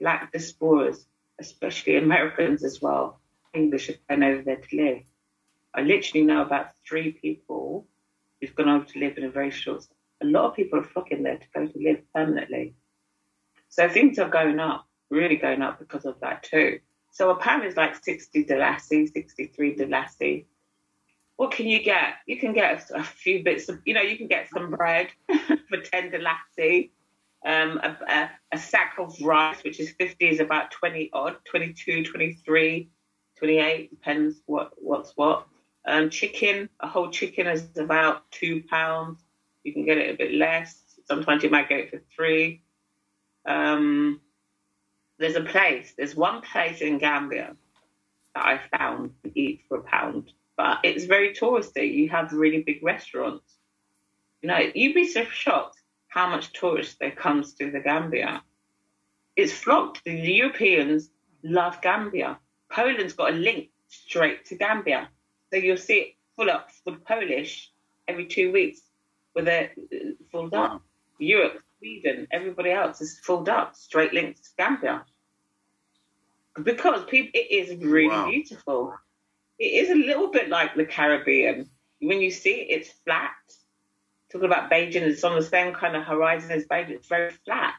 black diasporas, especially Americans as well, English have gone over there to live. I literally know about three people who've gone over to live in a very short. A lot of people are flocking there to go to live permanently. So things are going up, really going up because of that too. So a pound is like 60 dalasi, 63 dalasi. What can you get? You can get a few bits of, you know, you can get some bread for 10 dalasi. Um, a, a, a sack of rice, which is 50, is about 20 odd, 22, 23, 28, depends what what's what. Um, chicken, a whole chicken is about two pounds. You can get it a bit less. Sometimes you might get it for three. Um, there's a place, there's one place in Gambia that I found to eat for a pound, but it's very touristy. You have really big restaurants. You know, you'd be so shocked how much tourists there comes to the Gambia. It's flocked. The Europeans love Gambia. Poland's got a link straight to Gambia. So you'll see it full up with Polish every two weeks with it uh, filled up. Europe, Sweden, everybody else is filled up, straight links to Gambia. Because people, it is really Wow. beautiful. It is a little bit like the Caribbean. When you see it, it's flat. Talking about Bajan, it's on the same kind of horizon as Bajan. It's very flat.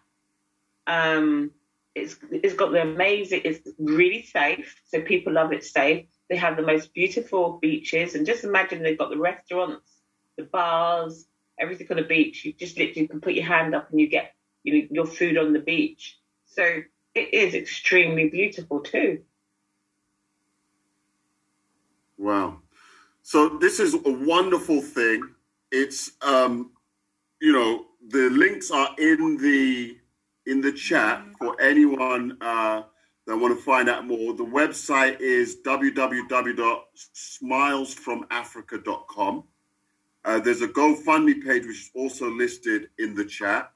Um, it's it's got the amazing. It's really safe, so people love it safe. They have the most beautiful beaches, and just imagine they've got the restaurants, the bars, everything on the beach. You just literally can put your hand up and you get you know, your food on the beach. So it is extremely beautiful too. Wow. So this is a wonderful thing. It's um, you know, the links are in the in the chat for anyone uh, that want to find out more. The website is www.smilesfromafrica.com. Uh, there's a GoFundMe page which is also listed in the chat.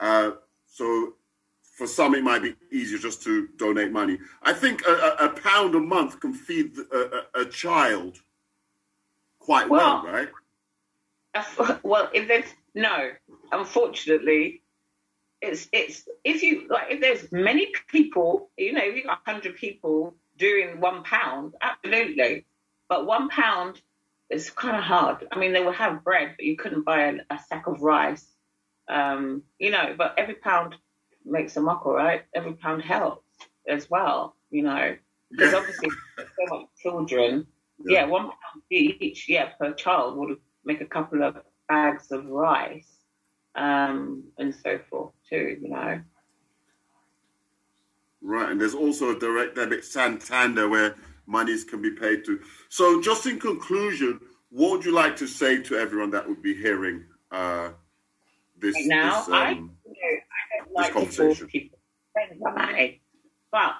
Uh, so for some, it might be easier just to donate money. I think a, a, pound a month can feed a, a, a child quite well, Well, right? well, if there's no, unfortunately, it's it's if you like if there's many people, you know, if you got hundred people doing one pound, absolutely, but one pound is kind of hard. I mean, they would have bread, but you couldn't buy a, a sack of rice, um, you know. But every pound makes a muckle, right? Every pound helps as well, you know, because Yeah. obviously so much children. Yeah, one pound each, yeah, per child would make a couple of bags of rice. um, and so forth too. You know. Right, and there's also a direct debit Santander where monies can be paid to. So, just in conclusion, what would you like to say to everyone that would be hearing uh, this? Right now, this, I, um, I like conversation. people but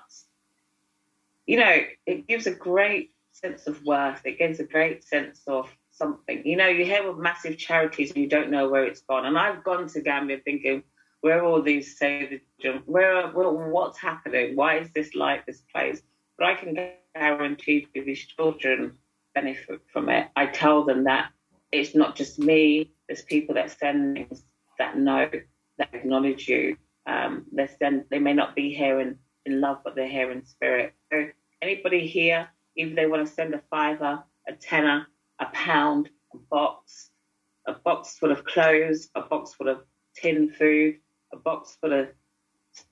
you know, it gives a great sense of worth. It gives a great sense of something. You know, you hear of massive charities and you don't know where it's gone. And I've gone to Gambia thinking, where are all these the? Where, where, what's happening? Why is this like this place? But I can guarantee you these children benefit from it. I tell them that it's not just me. There's people that send things that know, that acknowledge you. Um, they send, they may not be here in, in love, but they're here in spirit. So anybody here, if they want to send a fiver, a tenner, a pound, a box, a box full of clothes, a box full of tin food, a box full of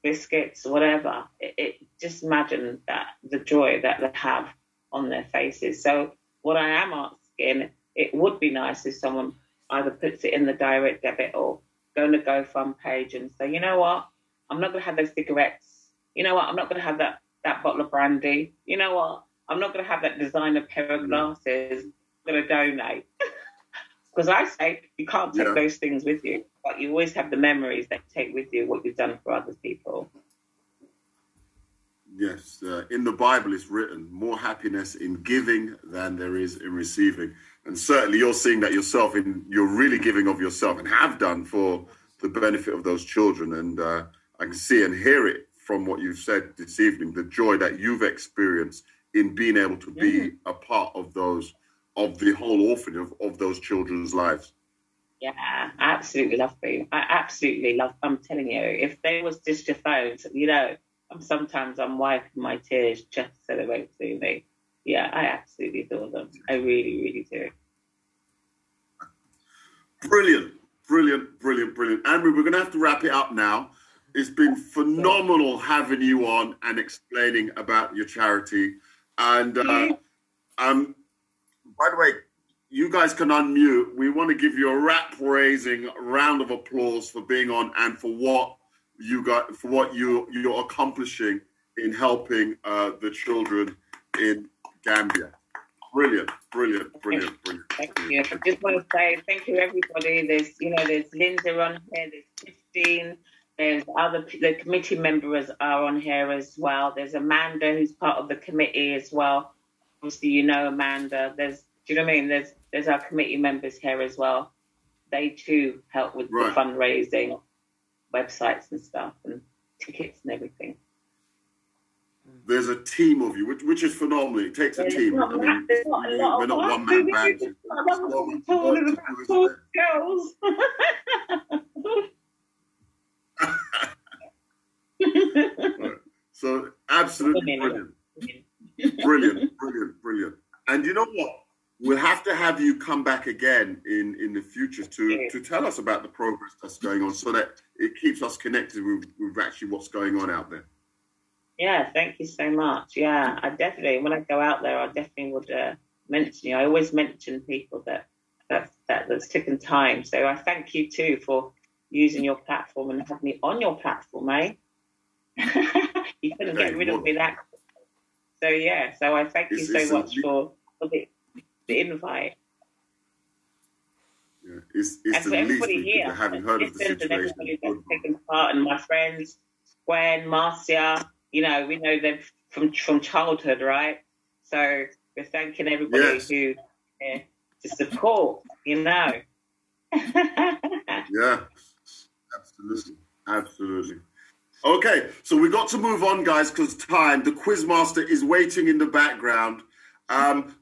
biscuits, whatever. It, it just imagine that the joy that they have on their faces. So what I am asking, it would be nice if someone either puts it in the direct debit or go on the GoFund page and say, you know what, I'm not going to have those cigarettes. You know what, I'm not going to have that that bottle of brandy. You know what, I'm not going to have that designer pair of glasses. I'm going to donate. Because I say you can't take Yeah. those things with you, but you always have the memories that you take with you, what you've done for other people. Yes, uh, in the Bible it's written more happiness in giving than there is in receiving. And certainly you're seeing that yourself in you're really giving of yourself and have done for the benefit of those children. And uh, I can see and hear it from what you've said this evening, the joy that you've experienced in being able to be a part of those of the whole orphanage of, of those children's lives. Yeah, I absolutely love being. I absolutely love. I'm telling you, if there was just your phones, you know, I'm sometimes I'm wiping my tears just so they won't see me. Yeah, I absolutely adore them. I really, really do. Brilliant, brilliant, brilliant, brilliant. Andrew, we're going to have to wrap it up now. It's been phenomenal having you on and explaining about your charity. And uh, um, by the way, you guys can unmute. We want to give you a rap raising round of applause for being on and for what you got for what you you're accomplishing in helping uh, the children in Gambia. Brilliant, brilliant, brilliant, brilliant. Thank you. I just want to say thank you, everybody. There's, you know, there's Linda on here. There's Christine. There's other the committee members are on here as well. There's Amanda who's part of the committee as well. Obviously, you know Amanda. There's, do you know what I mean? There's there's our committee members here as well. They too help with Right. the fundraising, websites and stuff, and tickets and everything. There's a team of you, which, which is phenomenal. It takes a There's team. not, I mean, not a we- lot we're not us. one man We bands. just- I don't so want to much be work talking to about do, isn't four there? girls. So absolutely brilliant. brilliant, brilliant, brilliant. And you know what? We'll have to have you come back again in in the future to to tell us about the progress that's going on, so that it keeps us connected with, with actually what's going on out there. Yeah, thank you so much. Yeah, I definitely, when I go out there, I definitely would uh, mention you. I always mention people that, that, that that's taken time. So I thank you too for using your platform and having me on your platform, eh? you couldn't get rid of me that quick. So yeah, so I thank you so a- much for, for the, the invite. Yeah, it's it's and the for least everybody here, having heard of the situation. everybody that's taken part, and my friends, Gwen, Marcia, you know, we know them from from childhood, right? So we're thanking everybody Yes. who uh, to support, you know. Yeah, absolutely, absolutely. Okay, so we got to move on, guys, because time. The quizmaster is waiting in the background. Um,